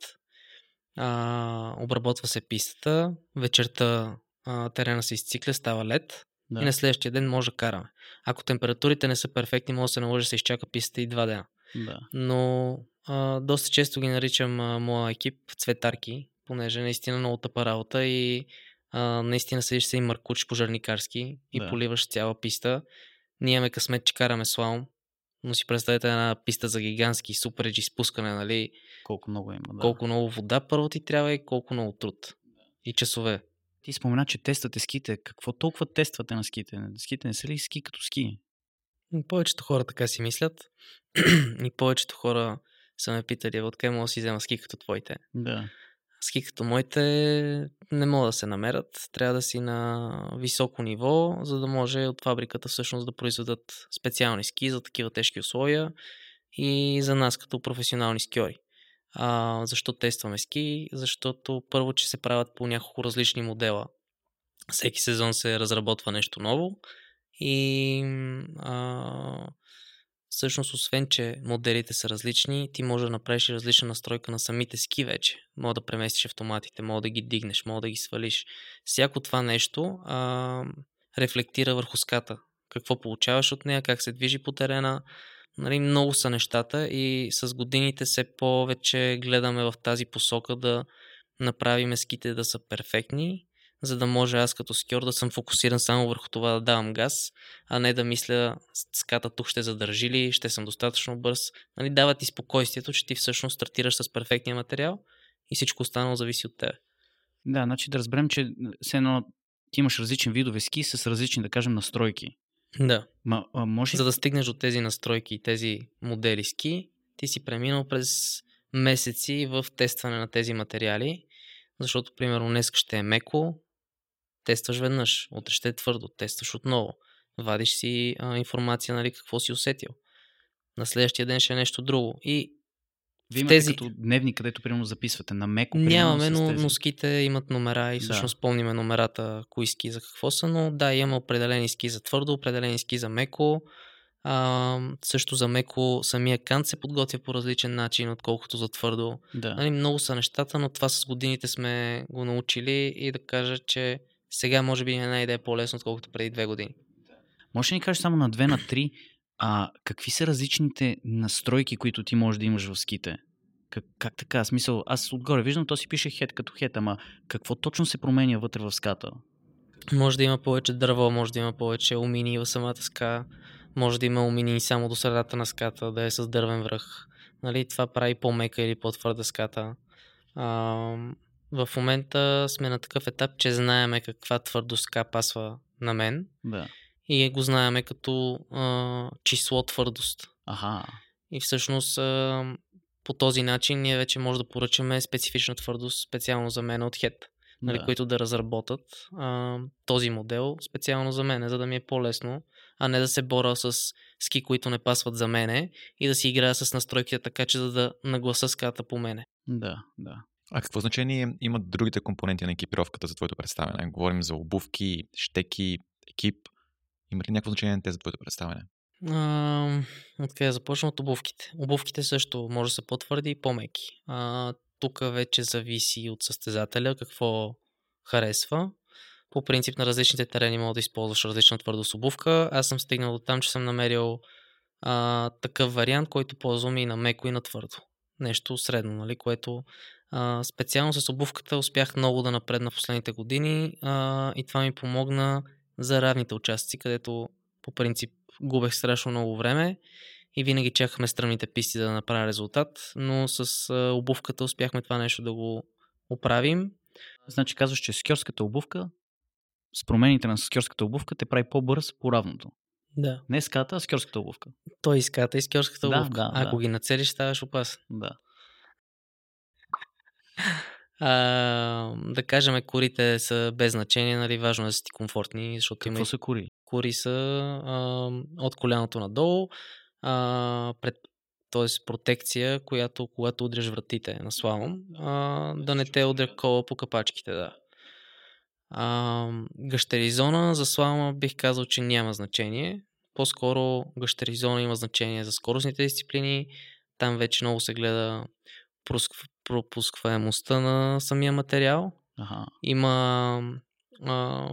S2: а, обработва се пистата, вечерта а, терена се изцикля, става лед
S1: да.
S2: и на следващия ден може да караме. Ако температурите не са перфектни, може да се наложи да се изчака пистата и два дена
S1: да.
S2: но а, доста често ги наричам а, моя екип цветарки, понеже наистина много тъпа работа и а, наистина седиш се и мъркуч пожарникарски и
S1: Да.
S2: поливаш цяла писта. Ние имаме късмет, че караме слалом, но си представете една писта за гигантски супереджи спускане, нали?
S1: Колко много има. Да.
S2: Колко много вода първо ти трябва и колко много труд. И часове.
S1: Ти спомена, че тествате ските. Какво толкова тествате на ските? Ските не са ли ски като ски?
S2: Повечето хора така си мислят. и повечето хора са ме питали, откъде мога да си взема ски като твоите.
S1: Да.
S2: ски като моите не могат да се намерят. Трябва да си на високо ниво, за да може от фабриката всъщност да произведат специални ски за такива тежки условия и за нас като професионални скиори. А, защо тестваме ски? Защото първо, че се правят по няколко различни модела. Всеки сезон се разработва нещо ново и а, всъщност, освен, че моделите са различни, ти може да направиш и различна настройка на самите ски вече. Мога да преместиш автоматите, мога да ги дигнеш, мога да ги свалиш. Всяко това нещо а, рефлектира върху ската. Какво получаваш от нея, как се движи по терена. Нали, много са нещата и с годините все повече гледаме в тази посока да направим ските да са перфектни, за да може аз като скьор да съм фокусиран само върху това да давам газ, а не да мисля ската тук ще задържи ли, ще съм достатъчно бърз. Нали, дава ти спокойствието, че ти всъщност стартираш с перфектния материал и всичко останало зависи от теб.
S1: Да, значи да разберем, че все едно ти имаш различни видове ски с различни, да кажем, настройки.
S2: Да.
S1: Ма, а, може
S2: За да стигнеш до тези настройки и тези модели ски, ти си преминал през месеци в тестване на тези материали, защото, примерно, днес ще е меко, тестваш веднъж, утре ще е твърдо, тестваш отново, вадиш си а, информация, нали, какво си усетил. На следващия ден ще е нещо друго. И
S1: Вие имате
S2: тези-
S1: като дневник, където примерно записвате на меко.
S2: Нямаме, но
S1: тези.
S2: носките имат номера и
S1: Да.
S2: всъщност помниме номерата, кои ски за какво са, но да, имаме определени ски за твърдо, определени ски за меко. А, също за меко самия кант се подготвя по различен начин, отколкото за твърдо.
S1: Да.
S2: Нали, много са нещата, но това с годините сме го научили и да кажа, че сега може би една идея е по-лесно, отколкото преди две години.
S1: Може ли ни кажеш само на две, на три, а какви са различните настройки, които ти можеш да имаш в ските? Как, как така? Смисъл, аз отгоре виждам, то си пише хет като хет, ама какво точно се променя вътре в ската?
S2: Може да има повече дърво, може да има повече умини в самата ска, може да има умини само до средата на ската, да е с дървен връх. Нали, това прави по-мека или по-твърда ската. А, в момента сме на такъв етап, че знаеме каква твърдост ска пасва на мен
S1: Да.
S2: и го знаеме като а, число твърдост.
S1: Аха.
S2: И всъщност а, по този начин ние вече може да поръчаме специфична твърдост специално за мен от HED нали,
S1: да.
S2: които да разработат а, този модел специално за мене, за да ми е по-лесно, а не да се боря с ски, които не пасват за мене и да си играя с настройките така, че за да нагласа ската по мене.
S1: Да, да.
S3: А какво значение имат другите компоненти на екипировката за твоето представяне? Говорим за обувки, щеки, екип. Има ли някакво значение на те за твоето представяне?
S2: А, откъде започна от обувките? Обувките също може да са по-твърди и по-меки. А, тук вече зависи от състезателя какво харесва. По принцип на различните терени мога да използваш различна твърдост обувка. Аз съм стигнал до там, че съм намерил а, такъв вариант, който ползвам и на меко и на твърдо. Нещо средно, нали, което а, специално с обувката успях много да напредна в последните години а, и това ми помогна за равните участъци, където по принцип губех страшно много време и винаги чакахме стръмните писти да направя резултат, но с а, обувката успяхме това нещо да го оправим.
S1: Значи казваш, че скьорската обувка, с промените на скьорската обувка те прави по-бърз по равното.
S2: Да.
S1: Не ската, а скьорската обувка.
S2: Той иската и скьорската
S1: Да,
S2: обувка.
S1: да,
S2: Ако
S1: да.
S2: ги нацелиш, ставаш опасен.
S1: Да.
S2: А, да корите са без значение, нали, важно е да са ти комфортни, защото има
S1: Какво
S2: и
S1: са кори?
S2: кори са а, от коляното надолу, а, пред, т.е. протекция, която когато удряш вратите на слалом, а, да не те удря кола по капачките, да. А, гъщеризона за слалома бих казал, че няма значение. По-скоро гъщеризона има значение за скоростните дисциплини. Там вече много се гледа пропускваемостта на самия материал.
S1: Аха.
S2: Има а,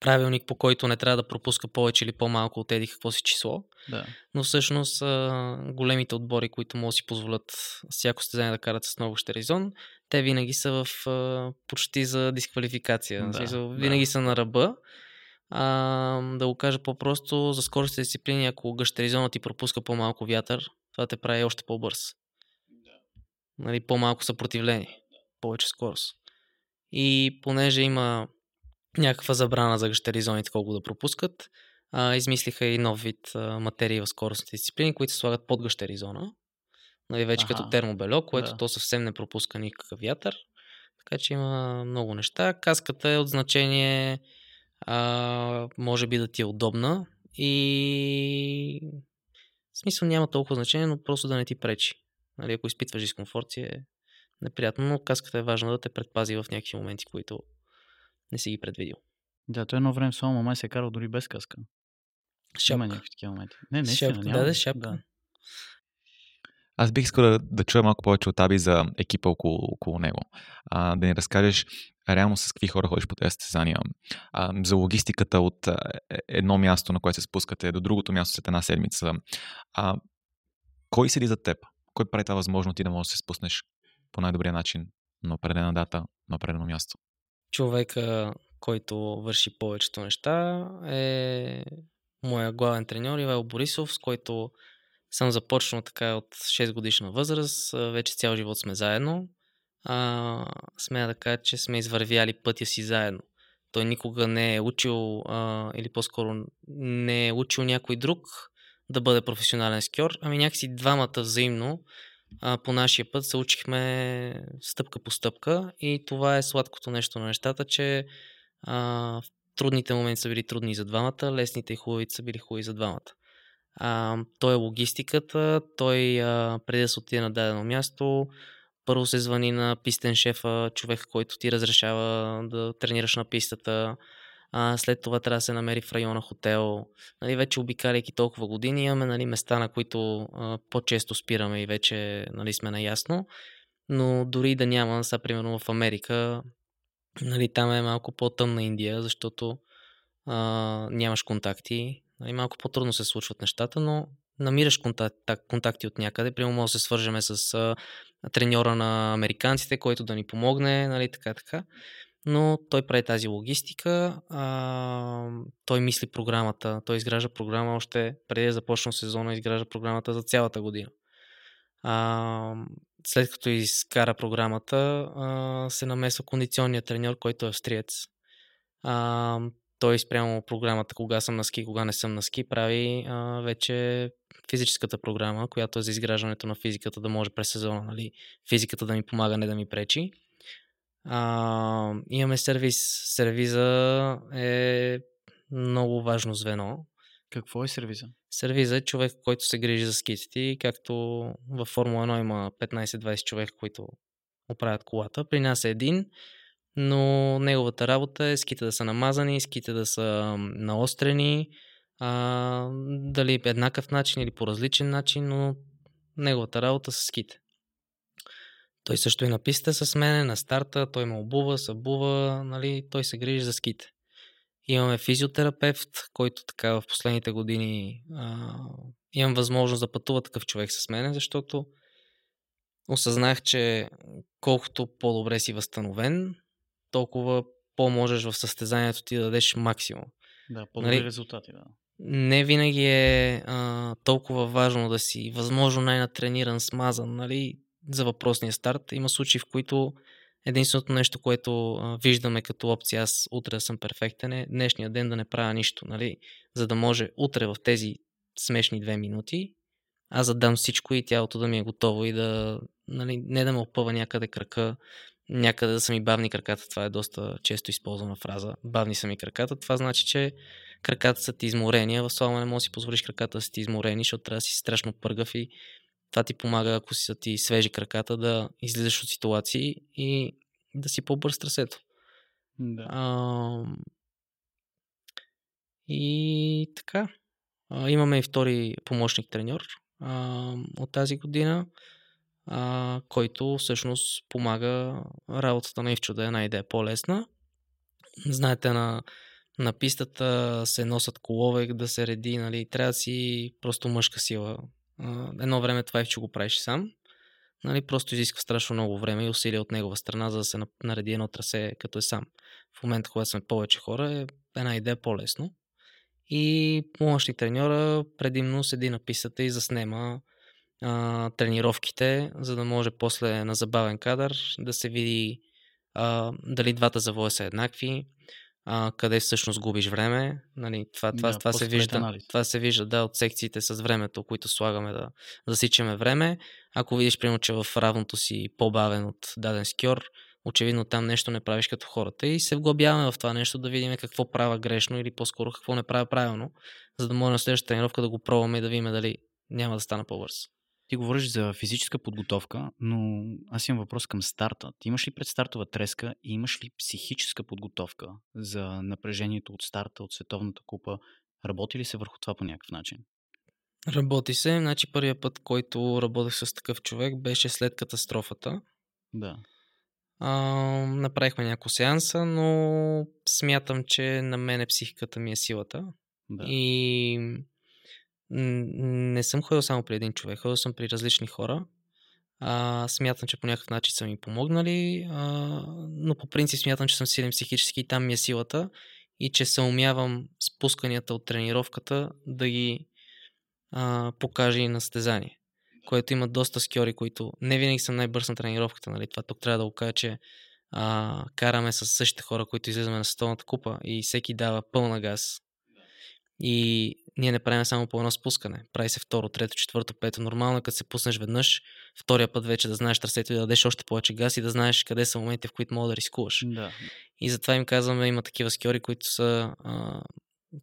S2: правилник, по който не трябва да пропуска повече или по-малко от еди какво си число.
S1: Да.
S2: Но всъщност а, големите отбори, които могат да си позволят всяко състезание да карат с много щеризон, те винаги са в а, почти за дисквалификация.
S1: Да,
S2: В смисъл,
S1: да.
S2: винаги са на ръба. А, да го кажа по-просто, за скоростните дисциплини, ако гъщеризона ти пропуска по-малко вятър, това те прави още по-бърз. Нали, по-малко съпротивление, повече скорост. И понеже има някаква забрана за гъщеризоните колко да пропускат, а, измислиха и нов вид а, материи в скоростните дисциплини, които се слагат под гъщеризона. Нали, вече
S1: Аха.
S2: като термобело, което
S1: Да.
S2: то съвсем не пропуска никакъв вятър. Така че има много неща. Каската е от значение а, може би да ти е удобна и в смисъл няма толкова значение, но просто да не ти пречи. Нали, ако изпитваш дискомфорт си е неприятно, но каската е важна да те предпази в някакви моменти, които не си ги предвидил.
S1: Да, той едно време Слома май се е карал дори без каска. Има
S2: Шапка.
S1: някакви такива моменти. Не, не,
S2: Шапка, да, да, шапка.
S3: Аз бих искал да, да чуя малко повече от Аби за екипа около, около него. А, да ни разкажеш реално с какви хора ходиш по тези състезания. А, за логистиката от а, е- едно място, на което се спускате, до другото място след една седмица. А, кой седи за теб? Кой прави това възможно ти да можеш да се спуснеш по най-добрия начин на определена дата, на определено място?
S2: Човека, който върши повечето неща е моя главен треньор Ивайло Борисов, с който съм започнал така от 6 годишна възраст. Вече цял живот сме заедно. А, смея да кажа, че сме извървяли пътя си заедно. Той никога не е учил, а, или по-скоро не е учил някой друг, да бъде професионален скьор. Ами някакси двамата взаимно а, по нашия път се учихме стъпка по стъпка и това е сладкото нещо на нещата, че а, трудните моменти са били трудни за двамата, лесните и хубавите са били хубави за двамата. А, той е логистиката, той а, преди да се отиде на дадено място, първо се звъни на пистен шефа, човек, който ти разрешава да тренираш на пистата, а, след това трябва да се намери в района хотел. Нали, вече обикаляйки толкова години имаме нали, места, на които а, по-често спираме и вече нали, сме наясно. Но дори да няма, сега примерно в Америка, нали, там е малко по-тъмна Индия, защото а, нямаш контакти. Нали, малко по-трудно се случват нещата, но намираш контакт, контакти от някъде. Примерно може да се свържеме с а, треньора на американците, който да ни помогне, нали, така, така но той прави тази логистика, а, той мисли програмата, той изгражда програма още преди да започна сезона, изгражда програмата за цялата година. А, след като изкара програмата, а, се намесва кондиционният треньор, който е австриец. А, той спрямо програмата кога съм на ски, кога не съм на ски, прави а, вече физическата програма, която е за изграждането на физиката, да може през сезона, нали, физиката да ми помага, не да ми пречи. А, имаме сервис. Сервиза е много важно звено.
S1: Какво е сервиза?
S2: Сервиза е човек, който се грижи за скиците ти, както във Формула 1 има 15-20 човека, които оправят колата. При нас е един, но неговата работа е ските да са намазани, ските да са наострени, а, дали еднакъв начин или по различен начин, но неговата работа са ските. Той също и на писта с мене, на старта, той ме обува, събува, нали, той се грижи за ските. Имаме физиотерапевт, който така в последните години а, имам възможност да пътува такъв човек с мене, защото осъзнах, че колкото по-добре си възстановен, толкова по-можеш в състезанието ти да дадеш максимум.
S1: Да, по-добри нали, резултати, да.
S2: Не винаги е а, толкова важно да си възможно най-натрениран, смазан, нали? За въпросния старт. Има случаи, в които единственото нещо, което виждаме като опция, аз утре да съм перфектен е днешния ден да не правя нищо, нали? за да може утре в тези смешни две минути аз да дам всичко и тялото да ми е готово и да нали, не да ме опъва някъде крака, някъде да са ми бавни краката. Това е доста често използвана фраза. Бавни са ми краката. Това значи, че краката са ти изморени, а в слава не можеш да си позволиш краката да са ти изморени, защото трябва да си страшно пъргав и това ти помага, ако са ти свежи краката, да излизаш от ситуации и да си по-бърз трасето.
S1: Да.
S2: А, и така. А, имаме и втори помощник треньор а, от тази година, а, който всъщност помага работата на Ивчо да е идея по-лесна. Знаете, на, на пистата се носят колове, да се реди, нали, трябва да си просто мъжка сила едно време това е, че го правиш сам. Нали, просто изисква страшно много време и усилия от негова страна, за да се нареди едно трасе като е сам. В момента, когато сме повече хора, е една идея по-лесно. И помощник треньора предимно седи на писата и заснема а, тренировките, за да може после на забавен кадър да се види а, дали двата завоя са еднакви, а, къде всъщност губиш време. Нали, това, това, да, това, се вижда, това се вижда да, от секциите с времето, които слагаме да засичаме време. Ако видиш, примерно, че в равното си по-бавен от даден скьор, очевидно там нещо не правиш като хората и се вглъбяваме в това нещо да видим какво правя грешно или по-скоро какво не правя правилно, за да може на следващата тренировка да го пробваме и да видим дали няма да стана по-бърз.
S1: Ти говориш за физическа подготовка, но аз имам въпрос към старта. Ти имаш ли предстартова треска и имаш ли психическа подготовка за напрежението от старта, от Световната купа? Работи ли се върху това по някакъв начин?
S2: Работи се. Значи първият път, който работех с такъв човек, беше след катастрофата.
S1: Да.
S2: А, направихме няколко сеанса, но смятам, че на мене психиката ми е силата.
S1: Да.
S2: И не съм ходил само при един човек, ходил съм при различни хора. А, смятам, че по някакъв начин са ми помогнали, а, но по принцип смятам, че съм силен психически и там ми е силата и че се умявам спусканията от тренировката да ги а, покажа и на стезание. Което има доста скьори, които не винаги съм най-бърз на тренировката. Нали? Това тук трябва да го кажа, че а, караме с същите хора, които излизаме на световната купа и всеки дава пълна газ. И ние не правим само по едно спускане. Прави се второ, трето, четвърто, пето. Нормално е като се пуснеш веднъж, втория път вече да знаеш трасето и да дадеш още повече газ и да знаеш къде са моментите, в които мога да рискуваш.
S1: Да.
S2: И затова им казваме, има такива скиори, които са а,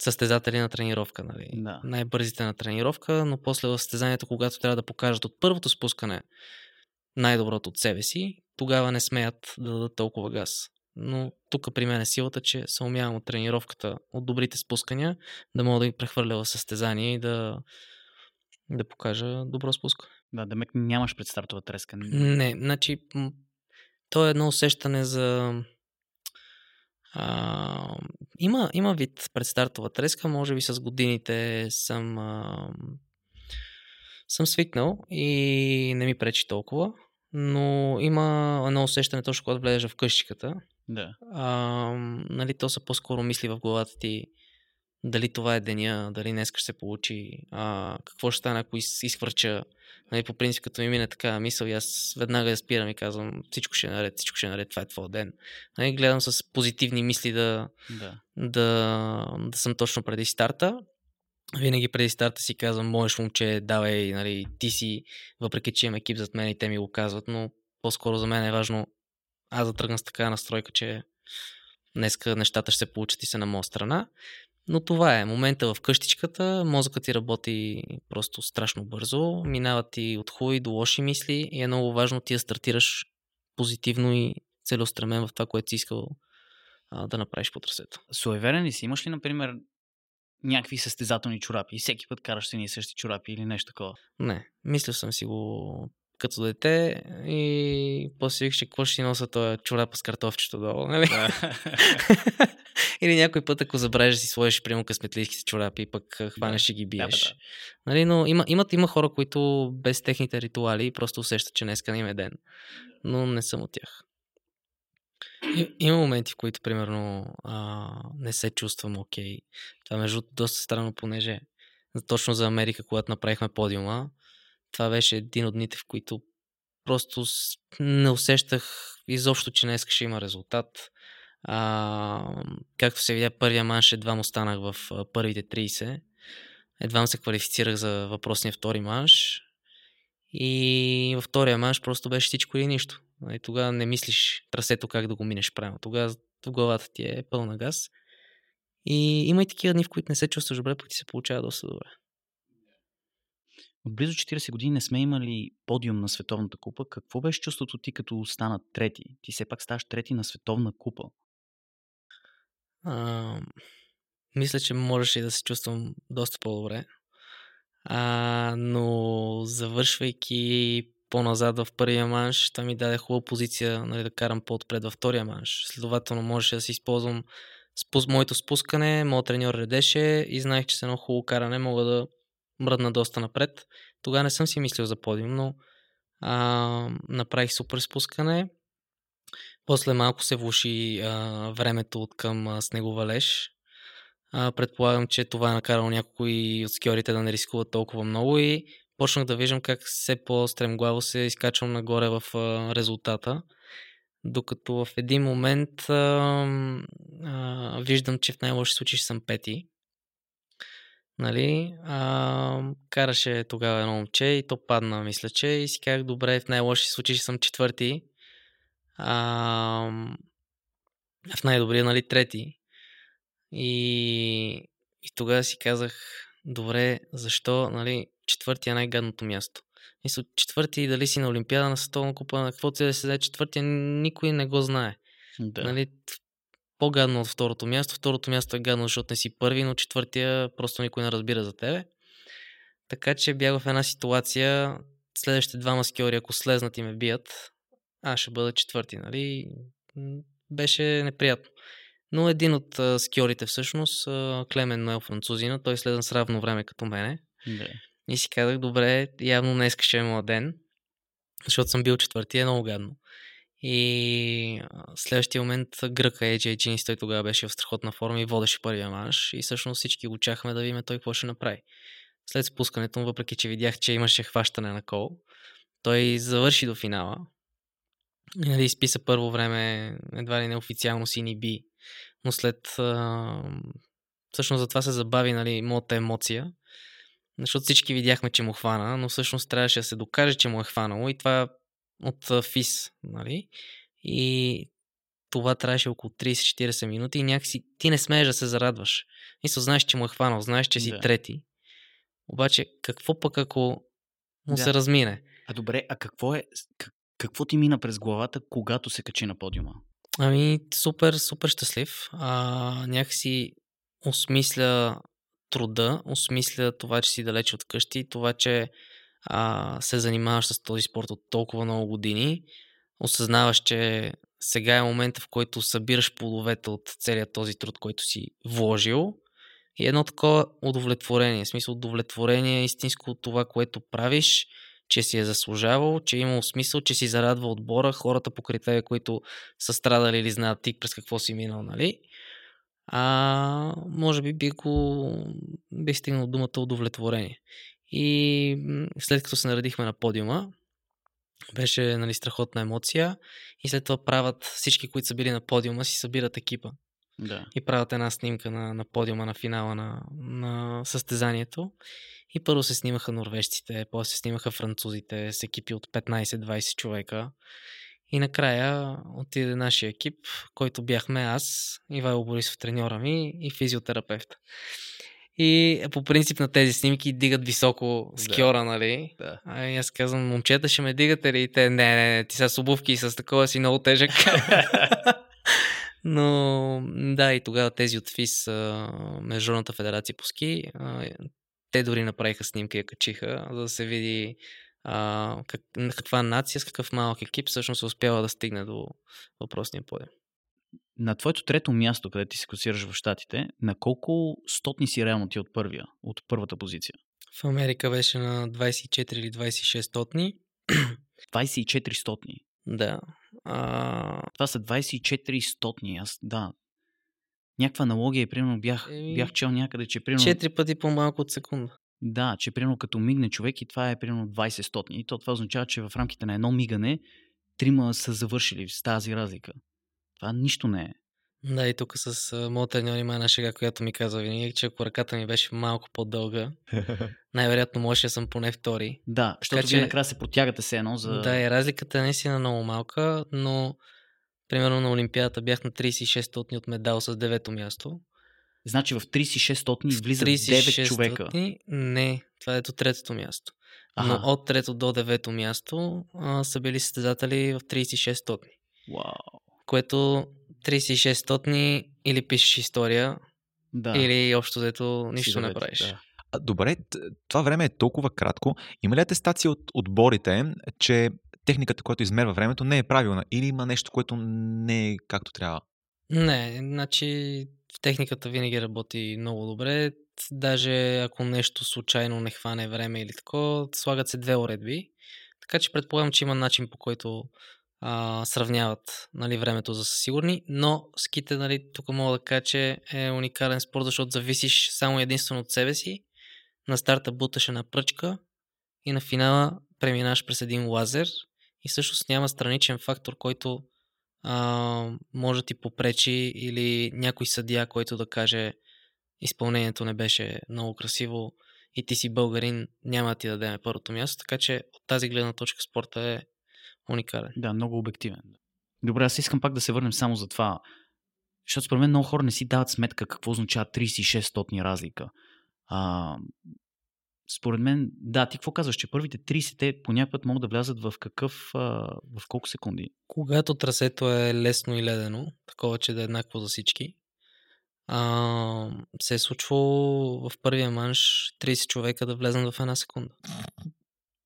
S2: състезатели на тренировка. Нали?
S1: Да.
S2: Най-бързите на тренировка, но после в състезанието, когато трябва да покажат от първото спускане най-доброто от себе си, тогава не смеят да дадат толкова газ. Но тук при мен е силата, че се умявам от тренировката, от добрите спускания, да мога да ги прехвърля в състезание и да, да покажа добро спускане.
S1: Да, да нямаш предстартова треска.
S2: Не, значи то е едно усещане за... А, има, има вид предстартова треска, може би с годините съм, а, съм свикнал и не ми пречи толкова, но има едно усещане точно когато влезеш в къщичката.
S1: Да.
S2: А, нали, то са по-скоро мисли в главата ти дали това е деня, дали днес ще се получи, а, какво ще стане, ако из, изхвърча. Нали, по принцип, като ми мине така мисъл, и аз веднага я спирам и казвам, всичко ще е наред, всичко ще е наред, това е твой ден. Нали, гледам с позитивни мисли да,
S1: Да.
S2: да, да съм точно преди старта. Винаги преди старта си казвам, можеш момче, давай, нали, ти си, въпреки че имам екип зад мен и те ми го казват, но по-скоро за мен е важно аз да тръгна с такава настройка, че днеска нещата ще се получат и се на моя страна. Но това е момента в къщичката, мозъкът ти работи просто страшно бързо, минават ти от хубави до лоши мисли и е много важно ти да стартираш позитивно и целеустремен в това, което си искал а, да направиш по трасето.
S1: Суеверен ли си? Имаш ли, например, някакви състезателни чорапи и всеки път караш си и същи чорапи или нещо такова?
S2: Не, мислил съм си го като дете и после викаш, какво ще носа този чорап с картофчето долу, нали? Или някой път, ако забравиш да си сложиш, прямо късметлийските чорапи, пък хванеш и ги биеш.
S1: Да, да.
S2: Нали, но има, имат, има хора, които без техните ритуали просто усещат, че днеска не им е ден. Но не съм от тях. И, има моменти, в които, примерно, а, не се чувствам окей. Това, между доста странно, понеже точно за Америка, когато направихме подиума, това беше един от дните, в които просто не усещах изобщо, че днес ще има резултат. А, както се видя, първия манш едва му станах в първите 30. Едва се квалифицирах за въпросния втори манш. И във втория манш просто беше всичко или нищо. И тогава не мислиш трасето как да го минеш правилно. Тогава в главата ти е пълна газ. И има и такива дни, в които не се чувстваш добре, пък ти се получава доста добре.
S1: От близо 40 години не сме имали подиум на Световната купа. Какво беше чувството ти като стана трети? Ти все пак ставаш трети на Световна купа.
S2: А, мисля, че можеше да се чувствам доста по-добре. А, но завършвайки по-назад в първия манш, това ми даде хубава позиция нали, да карам по-отпред във втория манш. Следователно можеше да се използвам спус, моето спускане, моят треньор редеше и знаех, че с едно хубаво каране мога да мръдна доста напред. Тогава не съм си мислил за подиум, но а, направих супер спускане. После малко се влуши а, времето от към а, снеговалеж. А, предполагам, че това е накарало някои от скиорите да не рискуват толкова много и почнах да виждам как все по-стремглаво се изкачвам нагоре в а, резултата. Докато в един момент а, а, виждам, че в най-лоши случаи съм пети. Нали? А, караше тогава едно момче и то падна, мисля, че и си казах, добре, в най-лоши случаи ще съм четвърти. А, в най-добрия, нали, трети. И, и тогава си казах, добре, защо, нали, четвъртия е най-гадното място. Мисля, четвърти, дали си на Олимпиада, на Световна купа, на каквото и да се даде четвъртия, никой не го знае.
S1: Да.
S2: Нали, по-гадно от второто място. Второто място е гадно, защото не си първи, но четвъртия просто никой не разбира за тебе. Така че бях в една ситуация, следващите два маскиори, ако слезнат и ме бият, аз ще бъда четвърти, нали? Беше неприятно. Но един от а, скиорите всъщност, а, Клемен Ноел французина, той слезна с равно време като мене.
S1: Да.
S2: И си казах, добре, явно днес ще е моят ден, защото съм бил четвърти, е много гадно. И следващия момент гръка AJ Jeans, той тогава беше в страхотна форма и водеше първия манш. И всъщност всички го чахме да видим той какво ще направи. След спускането му, въпреки че видях, че имаше хващане на кол, той завърши до финала. И нали, изписа първо време, едва ли неофициално сини би, но след а, всъщност затова се забави нали, моята емоция. Защото всички видяхме, че му хвана, но всъщност трябваше да се докаже, че му е хванало и това от ФИС. Нали? И това трябваше около 30-40 минути и някакси ти не смееш да се зарадваш. Мисля, знаеш, че му е хванал, знаеш, че си
S1: Да.
S2: трети. Обаче, какво пък ако му
S1: Да.
S2: се размине?
S1: А добре, а какво е, как- какво ти мина през главата, когато се качи на подиума?
S2: Ами, супер, супер щастлив. А, някакси осмисля труда, осмисля това, че си далеч от къщи, това, че а, се занимаваш с този спорт от толкова много години. Осъзнаваш, че сега е момента, в който събираш плодовете от целият този труд, който си вложил. И едно такова удовлетворение, в смисъл удовлетворение истинско от това, което правиш, че си е заслужавал, че е имал смисъл, че си зарадва отбора, хората покрай тебе, които са страдали или знаят ти през какво си минал, нали? А, може би би го бих стигнал думата удовлетворение. И след като се наредихме на подиума, беше нали, страхотна емоция и след това правят всички, които са били на подиума, си събират екипа
S1: Да.
S2: и правят една снимка на, на подиума на финала на, на състезанието. И първо се снимаха норвежците, после се снимаха французите с екипи от 15-20 човека. И накрая отиде нашия екип, който бяхме аз, Ивайло Борисов треньора ми и физиотерапевт. И по принцип на тези снимки дигат високо скиора, нали?
S1: Да.
S2: А и аз казвам, момчета ще ме дигате ли? И те, не, не, не, ти са с обувки и с такова си много тежък. Но да, и тогава тези от ФИС, Международната федерация по ски, те дори направиха снимка и я качиха, за да се види а, как, каква нация, с какъв малък екип всъщност се успява да стигне до въпросния подиум.
S1: На твоето трето място, където ти се класираш в Штатите, на колко стотни си реално ти от първия, от първата позиция?
S2: В Америка беше на 24 или 26 стотни.
S1: 24 стотни.
S2: Да. А,
S1: Това са 24 стотни. Аз, да. Някаква аналогия, и примерно бях,
S2: Еми,
S1: бях чел някъде, че примерно...
S2: 4 пъти по-малко от секунда.
S1: Да, че примерно като мигне човек и това е примерно 20 стотни. И то това означава, че в рамките на едно мигане трима са завършили с тази разлика. Това нищо не е.
S2: Да, и тук с моят треньор има една шега, която ми казва винаги, че ако ръката ми беше малко по-дълга, най-вероятно можеше да съм поне втори.
S1: Да, защото
S2: Така
S1: вие
S2: че-
S1: накрая се протягате се едно за...
S2: Да, и разликата е наистина много малка, но примерно на Олимпиадата бях на 36 стотни от медал с девето място.
S1: Значи в 36 стотни
S2: В
S1: влизат 9 човека.
S2: Не, това е до третото място.
S1: Аха.
S2: Но от трето до девето място а, са били състезатели в 36 стотни.
S1: Вау.
S2: Което 36 стотни или пишеш история,
S1: Да.
S2: или общо взето
S1: Си
S2: нищо не
S1: девет,
S2: правиш.
S1: да.
S3: А, Добре, това време е толкова кратко. Има ли атестация от отборите, че техниката, която измерва времето, не е правилна? Или има нещо, което не е както трябва?
S2: Не, значи в техниката винаги работи много добре. Даже ако нещо случайно не хване време или такова, слагат се две уредби. Така че предполагам, че има начин по който а, сравняват нали, времето за сигурни, но ските, нали, тук мога да кажа, че е уникален спорт, защото зависиш само единствено от себе си. На старта буташ една пръчка и на финала преминаш през един лазер. И всъщност няма страничен фактор, който а, може да ти попречи или някой съдия, който да каже изпълнението не беше много красиво и ти си българин, няма да ти дадеме първото място, така че от тази гледна точка спорта е уникален.
S1: Да, много обективен. Добре, аз искам пак да се върнем само за това. Защото според мен много хора не си дават сметка какво означава 36 стотни разлика. А, според мен, да, ти какво казваш, че първите 30 те по някакъв път могат да влязат в какъв, а, в колко секунди?
S2: Когато трасето е лесно и ледено, такова, че да е еднакво за всички, а, се е случвало в първия манш 30 човека да влезнат в една секунда.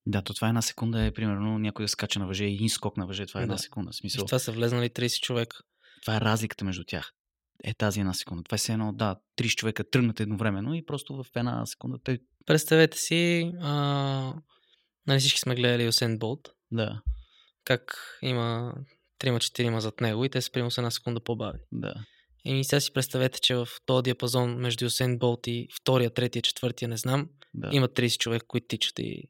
S1: Да, то това една секунда е примерно някой да скача на въже и един скок на въже, това е една
S2: Да.
S1: секунда. В
S2: И
S1: Смисъл,
S2: в това са влезнали 30 човека.
S1: това е разликата между тях. Е тази една секунда. Това е все едно, да, 30 човека тръгнат едновременно и просто в една секунда те...
S2: Представете си, а, нали всички сме гледали Осен Болт,
S1: Да,
S2: как има 3-4 зад него и те са примерно с една секунда по-бавни.
S1: да.
S2: И сега си представете, че в този диапазон между Осен Болт и втория, третия, четвъртия, не знам,
S1: да.
S2: има 30 човека, които тичат и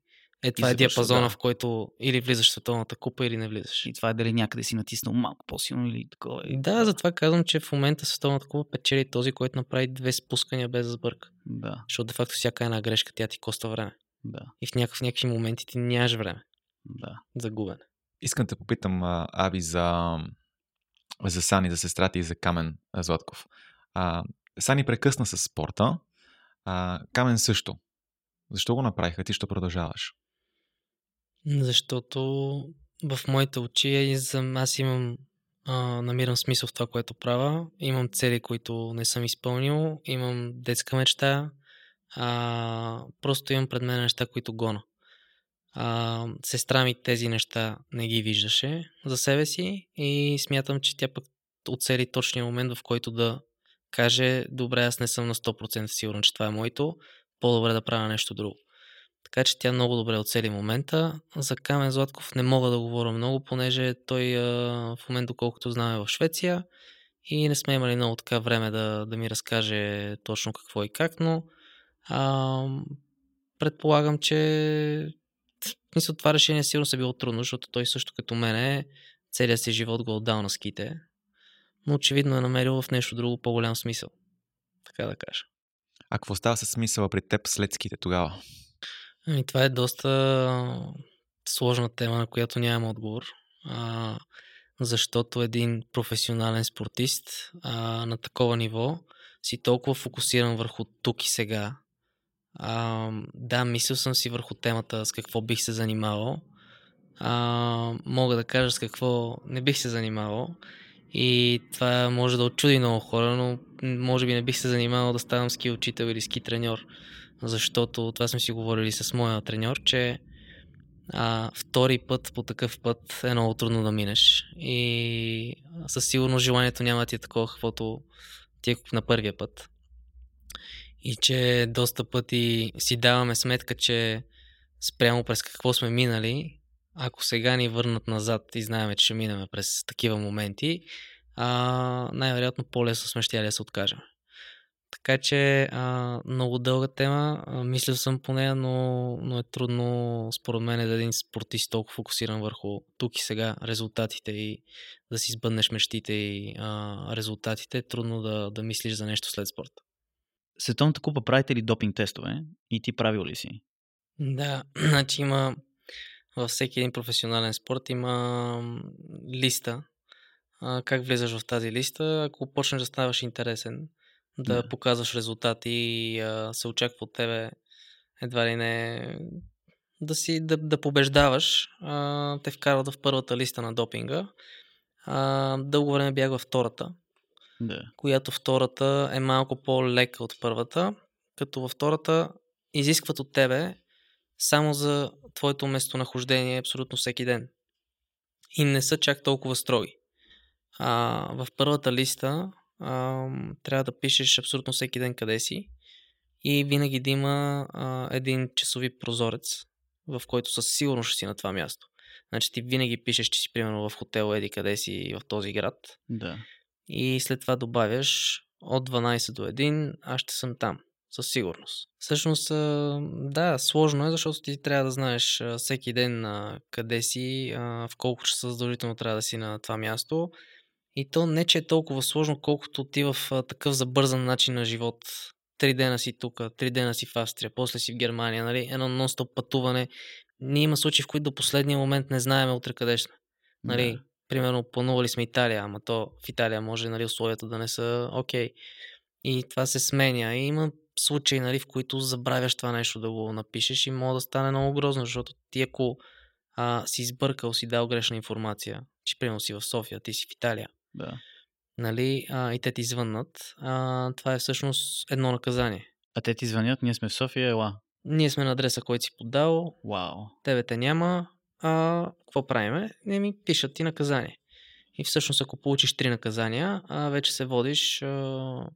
S2: Е, това е диапазона,
S1: да.
S2: в който или влизаш в световната купа, или не влизаш.
S1: И това е дали някъде си натиснал малко по-силно или такова. И...
S2: Да, затова казвам, че в момента световната купа печели този, който направи две спускания без да сбърка.
S1: Да,
S2: Защото де факто всяка една грешка тя ти коства време.
S1: да,
S2: И в някакъв, някакви моменти ти нямаш време
S1: да.
S2: за губене.
S3: Искам да те попитам, Аби, за, за Сани, за сестрата и за Камен Златков. А, Сани прекъсна с спорта, а, Камен също. Защо го направиха? Ти ще продължаваш.
S2: Защото в моите очи е аз имам а, намирам смисъл в това, което правя. Имам цели, които не съм изпълнил. Имам детска мечта. А, просто имам пред мен неща, които гона. А, сестра ми тези неща не ги виждаше за себе си и смятам, че тя пък оцели точния момент, в който да каже, добре, аз не съм на 100% сигурен, че това е моето, по-добре да правя нещо друго. Така че тя много добре оцели момента. За Камен Златков не мога да говоря много, понеже той а, в момента, доколкото знаме, е в Швеция и не сме имали много така време да, да ми разкаже точно какво и как, но а, предполагам, че смисъл, това решение сигурно се било трудно, защото той също като мене целият си живот го е отдал на ските, но очевидно е намерил в нещо друго по-голям смисъл. Така да кажа.
S3: А какво става с смисъла при теб след ските тогава?
S2: Ами, това е доста сложна тема, на която нямам отговор. А, защото един професионален спортист а, на такова ниво си толкова фокусиран върху тук и сега. А, да, мислил съм си върху темата с какво бих се занимавал. А, мога да кажа с какво не бих се занимавал. И това може да очуди много хора, но може би не бих се занимавал да ставам ски учител или ски треньор защото това сме си говорили с моя треньор, че а, втори път по такъв път е много трудно да минеш. И със сигурност желанието няма да ти е такова, каквото ти е на първия път. И че доста пъти си даваме сметка, че спрямо през какво сме минали, ако сега ни върнат назад и знаем, че ще минем през такива моменти, а, най-вероятно по-лесно сме ще да се откажем. Така че а, много дълга тема, а, мислил съм по нея, но, но е трудно според мен да един спортист толкова фокусиран върху тук и сега резултатите и да си сбъднеш мечтите и а, резултатите, е трудно да, да мислиш за нещо след спорта.
S1: Световната купа правите ли допинг тестове? И ти правил ли си?
S2: Да, значи има във всеки един професионален спорт има листа. А, как влизаш в тази листа? Ако почнеш да ставаш интересен, да,
S1: Да.
S2: показваш резултати и а, се очаква от тебе едва ли не да си да, да побеждаваш, а, те вкарват в първата листа на допинга. А, дълго време бях във втората,
S1: Да.
S2: която втората е малко по-лека от първата, като във втората изискват от тебе само за твоето местонахождение абсолютно всеки ден. И не са чак толкова строги. А, в първата листа а, трябва да пишеш абсолютно всеки ден къде си и винаги да има а, един часови прозорец, в който със сигурност ще си на това място. Значи ти винаги пишеш, че си примерно в хотел Еди къде си в този град
S1: Да.
S2: и след това добавяш от 12 до 1, аз ще съм там. Със сигурност. Всъщност, да, сложно е, защото ти трябва да знаеш всеки ден къде си, в колко часа задължително трябва да си на това място. И то не, че е толкова сложно, колкото ти в а, такъв забързан начин на живот. Три дена си тук, три дена си в Австрия, после си в Германия, нали? Едно нон-стоп пътуване. Ние има случаи, в които до последния момент не знаем утре къде сме. Нали,
S1: Да.
S2: примерно планували сме Италия, ама то в Италия може нали, условията да не са окей. Okay. И това се сменя. И има случаи, нали, в които забравяш това нещо да го напишеш и може да стане много грозно, защото ти ако а, си избъркал, си дал грешна информация, че примерно си в София, ти си в Италия,
S1: да.
S2: нали, а, и те ти звъннат, а, това е всъщност едно наказание.
S1: А те ти звънят, ние сме в София, ела.
S2: Ние сме на адреса, който си поддал,
S1: Вау.
S2: тебе те няма, а какво правиме? Не ми пишат ти наказание. И всъщност, ако получиш три наказания, а, вече се водиш а,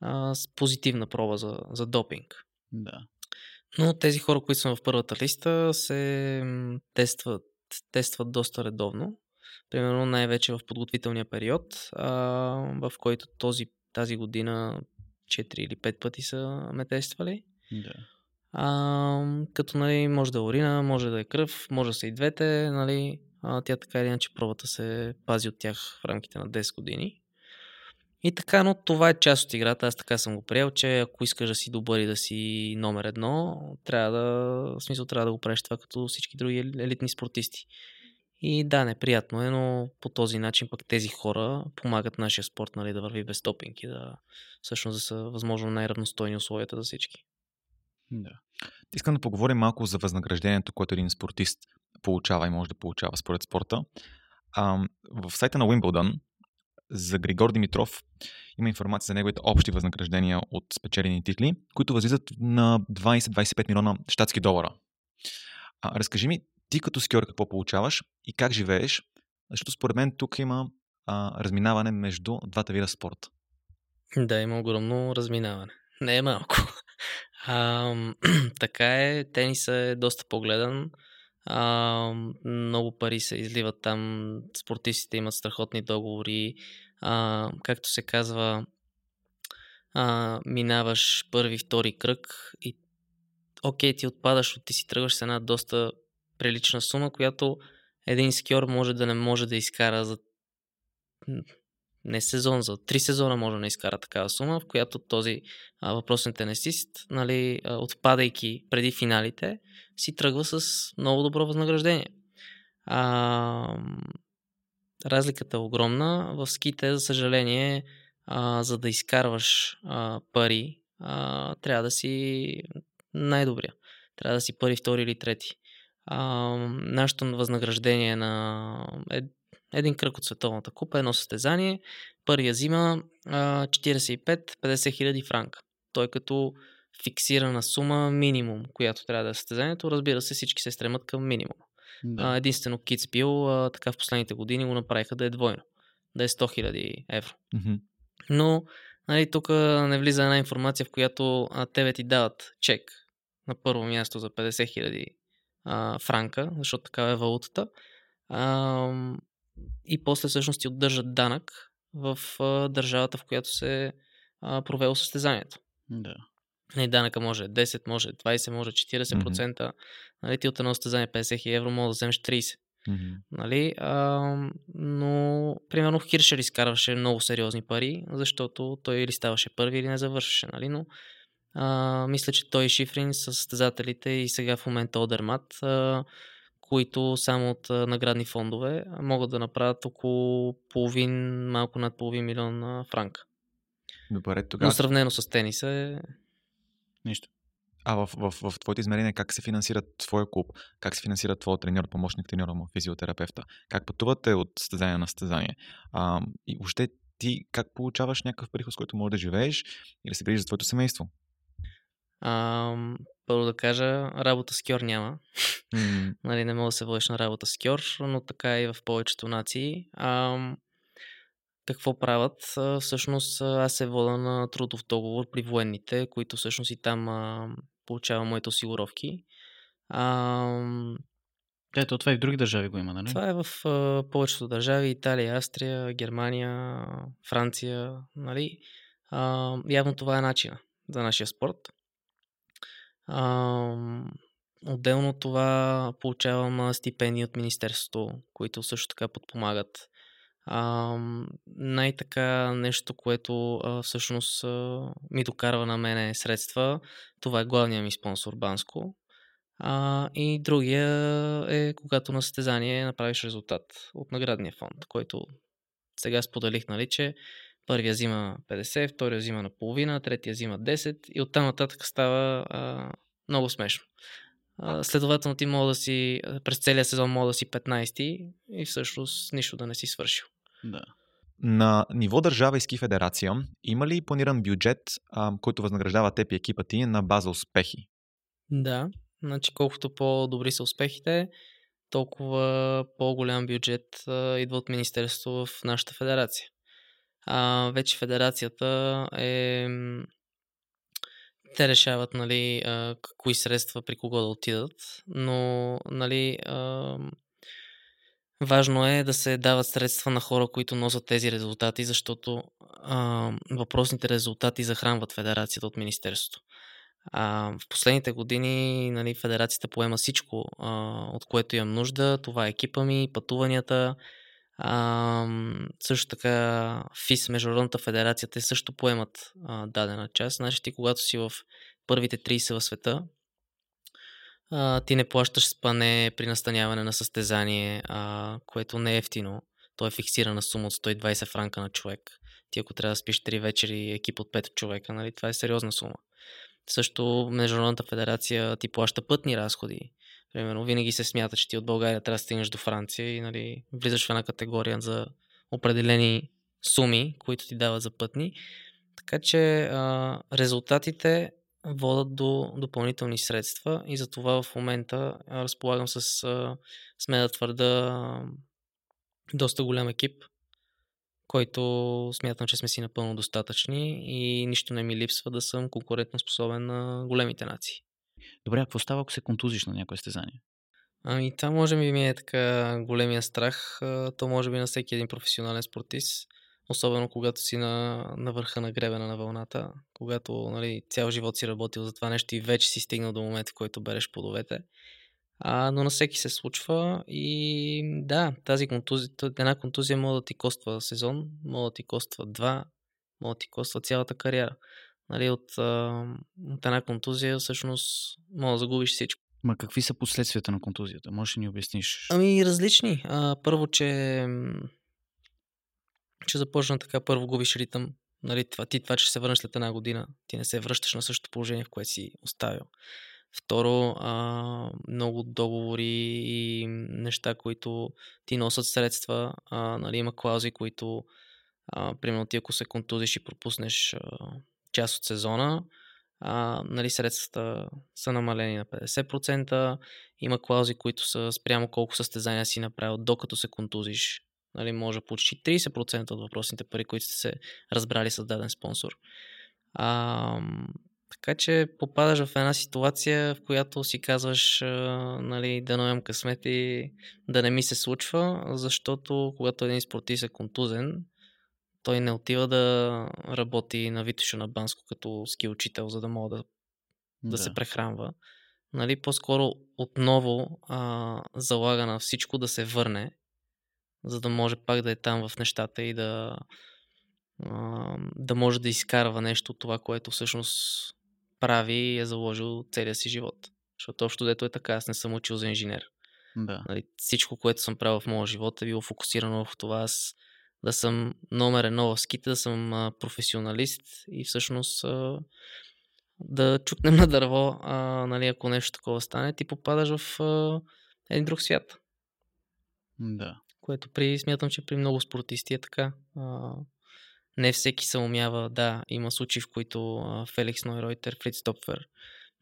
S2: а, с позитивна проба за, за допинг.
S1: Да.
S2: Но тези хора, които са в първата листа, се тестват, тестват доста редовно. Примерно най-вече в подготвителния период, а, в който този, тази година 4 или 5 пъти са ме тествали.
S1: Да.
S2: А, като нали, може да е урина, може да е кръв, може да са и двете. Нали, а, тя така или иначе пробата се пази от тях в рамките на 10 години. И така, но това е част от играта. Аз така съм го приел, че ако искаш да си добър и да си номер едно, трябва да, в смисъл трябва да го правиш това като всички други елитни спортисти. И да, неприятно е, но по този начин пък тези хора помагат нашия спорт нали, да върви без топинг и да всъщност да са възможно най-равностойни условията за всички.
S1: Да.
S3: Искам да поговорим малко за възнаграждението, което един спортист получава и може да получава според спорта. А, в сайта на Уимбълдън за Григор Димитров има информация за неговите общи възнаграждения от спечелени титли, които възлизат на 20-25 милиона щатски долара. А, разкажи ми, ти като скиор какво получаваш и как живееш, защото според мен тук има а, разминаване между двата вида спорт.
S2: Да, има огромно разминаване. Не е малко. А, така е, тенисът е доста погледан. А, много пари се изливат там. Спортистите имат страхотни договори. А, както се казва, а, минаваш първи, втори кръг и окей, ти отпадаш, ти си тръгваш с една доста прилична сума, която един скиор може да не може да изкара за не сезон, за три сезона може да изкара такава сума, в която този а, въпросен тенесист, нали, отпадайки преди финалите, си тръгва с много добро възнаграждение. А, разликата е огромна. В ските, за съжаление, а, за да изкарваш а, пари, а, трябва да си най-добрия. Трябва да си първи, втори или трети. А, нашето възнаграждение на е един кръг от Световната купа, едно състезание. Първия взима 45-50 хиляди франка. Той като фиксирана сума минимум, която трябва да е състезанието. Разбира се, всички се стремат към минимум. Да. единствено Китспил, така в последните години го направиха да е двойно. Да е 100 хиляди евро.
S3: Mm-hmm.
S2: Но нали, тук не влиза една информация, в която а, тебе ти дават чек на първо място за 50 франка, защото такава е валутата. А, и после всъщност ти отдържат данък в а, държавата, в която се а, провело състезанието.
S1: Да.
S2: И данъка може 10, може 20, може 40%. Mm-hmm. Нали, ти от едно състезание 50 хиляди евро може да вземеш 30.
S3: Mm-hmm.
S2: Нали? А, но, примерно, Хиршер изкарваше много сериозни пари, защото той или ставаше първи, или не завършваше. Нали? Но а, мисля, че той и Шифрин са състезателите и сега в момента Одермат, а, които само от а, наградни фондове могат да направят около половин, малко над половин милион франка.
S3: Добре, тогава.
S2: Но сравнено с тениса е...
S1: Нищо.
S3: А в, в, в, в твоите измерения как се финансира твоя клуб? Как се финансира твоя треньор, помощник треньора му, физиотерапевта? Как пътувате от състезание на състезание? А, и въобще ти как получаваш някакъв приход, с който можеш да живееш и да се грижиш за твоето семейство?
S2: А, първо да кажа, работа с кьор няма.
S3: Mm.
S2: нали, не мога да се водиш на работа с кьор, но така и в повечето нации. А, какво правят? А, всъщност аз се вода на трудов договор при военните, които всъщност и там а, получавам моите осигуровки. А,
S1: Ето, това и в други държави го има, нали?
S2: това е в а, повечето държави. Италия, Австрия, Германия, Франция. Нали? А, явно това е начина за нашия спорт. А, отделно това получавам стипендии от Министерството, които също така подпомагат. А, най-така нещо, което а, всъщност а, ми докарва на мене средства, това е главният ми спонсор Банско. А, и другия е когато на състезание направиш резултат от наградния фонд, който сега споделих, нали, че първия взима 50, втория взима на половина, третия взима 10 и оттам нататък става а, много смешно. А, следователно ти мога да си, през целия сезон мога да си 15 и всъщност нищо да не си свършил.
S1: Да.
S3: На ниво държава и ски федерация има ли планиран бюджет, а, който възнаграждава теб и екипа ти на база успехи?
S2: Да, значи колкото по-добри са успехите, толкова по-голям бюджет а, идва от Министерството в нашата федерация. А, вече федерацията е те решават нали, а, кои средства при кого да отидат, но нали, а, важно е да се дават средства на хора, които носят тези резултати, защото а, въпросните резултати захранват федерацията от Министерството. А, в последните години нали, федерацията поема всичко, а, от което имам нужда. Това е екипа ми, пътуванията. А, също така ФИС, Международната федерация, те също поемат а, дадена част. Значи ти когато си в първите 30 в света, а, ти не плащаш спане при настаняване на състезание, а, което не е ефтино. То е фиксирана сума от 120 франка на човек. Ти ако трябва да спиш 3 вечери екип от 5 човека, нали, това е сериозна сума. Също Международната федерация ти плаща пътни разходи. Примерно, винаги се смята, че ти от България трябва да стигнеш до Франция и нали, влизаш в една категория за определени суми, които ти дават за пътни. Така че а, резултатите водат до допълнителни средства и за това в момента разполагам с, сме да твърда, доста голям екип, който смятам, че сме си напълно достатъчни и нищо не ми липсва да съм конкурентно способен на големите нации.
S1: Добре, какво става, ако се контузиш на някое стезание?
S2: Ами, това може би ми е така големия страх. То може би на всеки един професионален спортист. Особено когато си на, на върха на гребена на вълната, когато нали, цял живот си работил за това нещо и вече си стигнал до момента, в който береш плодовете. А, но на всеки се случва и да, тази контузия, една контузия може да ти коства сезон, може да ти коства два, може да ти коства цялата кариера. Нали, от, от една контузия всъщност може да загубиш всичко.
S1: Ма какви са последствията на контузията? Можеш ли ни обясниш?
S2: Ами различни. А, първо, че че започна така, първо губиш ритъм, нали, това, ти това, че се върнеш след една година, ти не се връщаш на същото положение, в което си оставил. Второ, а, много договори и неща, които ти носят средства. А, нали, има клаузи, които, а, примерно ти ако се контузиш и пропуснеш а, част от сезона, а, нали, средствата са намалени на 50%. Има клаузи, които са спрямо колко състезания си направил, докато се контузиш нали, може почти 30% от въпросните пари, които сте се разбрали с даден спонсор. А, така че попадаш в една ситуация, в която си казваш, нали, да наем късмет и да не ми се случва, защото когато един спортист е контузен, той не отива да работи на Витоша на Банско като ски учител, за да мога да, да. да се прехранва. Нали, по-скоро отново а, залага на всичко да се върне за да може пак да е там в нещата и да, да може да изкарва нещо от това, което всъщност прави и е заложил целия си живот. Защото общо дето е така, аз не съм учил за инженер.
S1: Да.
S2: Нали, всичко, което съм правил в моя живот е било фокусирано в това аз да съм номер едно в ските, да съм а, професионалист и всъщност а, да чукнем на дърво, а, нали, ако нещо такова стане, ти попадаш в а, един друг свят.
S1: Да
S2: което при, смятам, че при много спортисти е така. А, не всеки се умява, да, има случаи, в които а, Феликс Нойройтер, Фриц Топфер,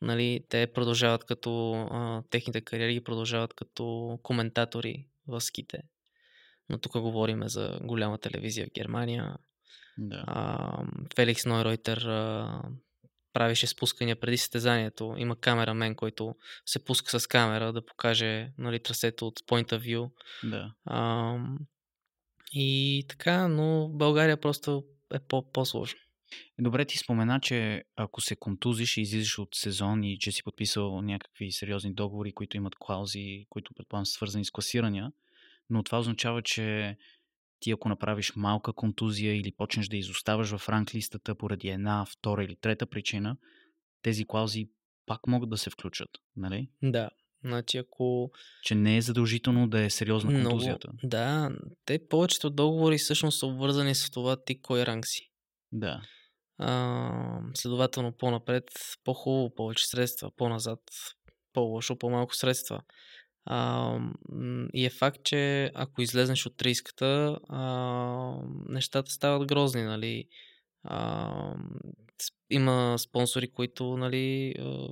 S2: нали, те продължават като, а, техните кариери продължават като коментатори в ските. Но тук говорим за голяма телевизия в Германия.
S1: Да.
S2: А, Феликс Нойройтер а, правише спускания преди състезанието. Има камерамен, който се пуска с камера да покаже нали, трасето от point of view.
S1: Да.
S2: А, и така, но България просто е по- по-сложно.
S1: Добре, ти спомена, че ако се контузиш и излизаш от сезон и че си подписал някакви сериозни договори, които имат клаузи, които предполагам са свързани с класирания, но това означава, че ти ако направиш малка контузия или почнеш да изоставаш в ранглистата поради една, втора или трета причина, тези клаузи пак могат да се включат, нали?
S2: Да. Значи ако...
S1: Че не е задължително да е сериозна контузията.
S2: Много, да, те повечето договори всъщност са обвързани с това ти кой ранг си.
S1: Да.
S2: А, следователно по-напред, по-хубаво, повече средства, по-назад, по-лошо, по-малко средства. А, и е факт, че ако излезнеш от риската, а, нещата стават грозни, нали. А, има спонсори, които, нали, а,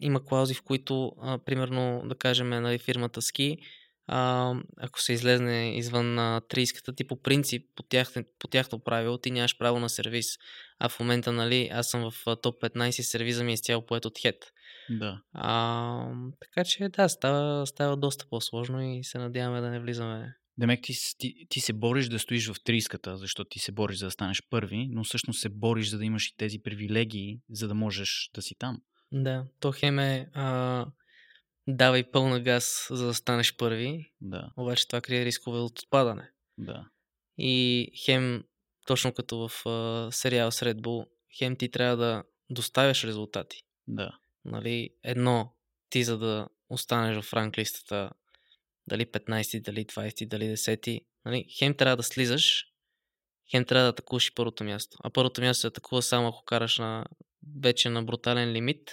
S2: има клаузи, в които, а, примерно, да кажем, нали, фирмата Ски, а, ако се излезне извън а, трийската, ти по принцип, по, тях, по тяхно правило, ти нямаш право на сервис. А в момента, нали, аз съм в топ 15, сервиза ми е цяло поет от хет.
S1: Да.
S2: А, така че да, става, става доста по-сложно и се надяваме да не влизаме
S1: Демек ти, ти, ти се бориш да стоиш в триската, защото ти се бориш за да станеш първи, но всъщност се бориш за да имаш и тези привилегии, за да можеш да си там.
S2: Да, то хем е а, давай пълна газ, за да станеш първи,
S1: Да,
S2: обаче това крие рискове от отпадане.
S1: да.
S2: И хем, точно като в а, сериал с Red Bull, хем ти трябва да доставяш резултати.
S1: Да.
S2: Нали, едно, ти за да останеш в ранглистата, дали 15, дали 20, дали 10, нали, хем трябва да слизаш, хем трябва да атакуваш и първото място. А първото място се атакува само ако караш на, вече на брутален лимит,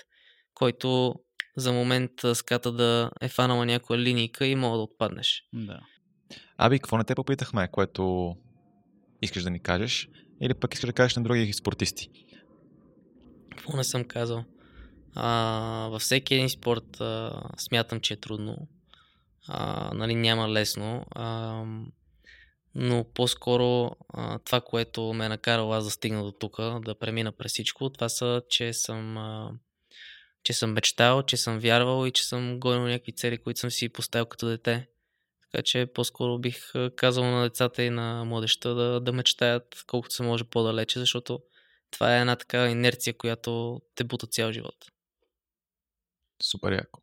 S2: който за момент ската да е фанала някоя линийка и мога да отпаднеш.
S1: да.
S3: Аби, какво не те попитахме, което искаш да ни кажеш? Или пък искаш да кажеш на други спортисти?
S2: Какво не съм казал? А, във всеки един спорт а, смятам, че е трудно. А, нали, няма лесно. А, но по-скоро а, това, което ме е накарало аз да стигна до тук, да премина през всичко, това са, че съм, а, че съм мечтал, че съм вярвал и че съм гонил някакви цели, които съм си поставил като дете. Така че по-скоро бих казал на децата и на младеща да, да мечтаят колкото се може по-далече, защото това е една такава инерция, която те бута цял живот.
S3: Супер яко.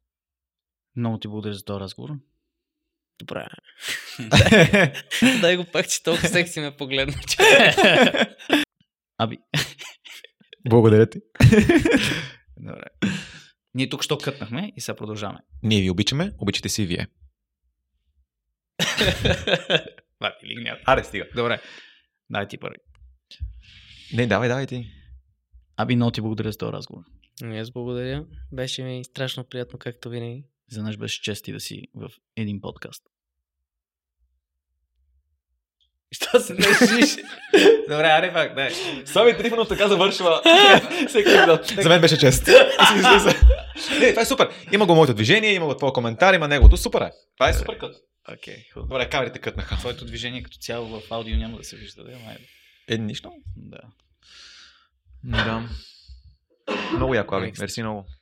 S1: Много ти благодаря за този разговор.
S2: Добре. Дай го пак, че толкова секси ме погледна. Че...
S1: Аби,
S3: Благодаря ти.
S1: добре. Ние тук що кътнахме и сега продължаваме.
S3: Ние ви обичаме, обичате си и вие.
S1: Ладно, или няма. Аре, стига. Добре. Дай ти първи.
S3: Не, давай, давай ти.
S1: Аби, много ти благодаря за този разговор.
S2: И Аз благодаря. Беше ми страшно приятно, както винаги.
S1: За нас беше чест и да си в един подкаст. Що се държиш? Добре, аре пак, дай.
S3: Слави Трифонов така завършва всеки епизод. За мен беше чест. Не, това е супер. Има го моето движение, има го твоя коментар, има неговото. Супер е. Това е супер кът.
S1: Окей, хубаво.
S3: Добре, камерите кътнаха.
S1: Твоето движение като цяло в аудио няма да се вижда, да? Май...
S3: Е, нищо.
S1: Да.
S3: Да. Много яко, Аби.
S1: Next.
S3: Мерси много.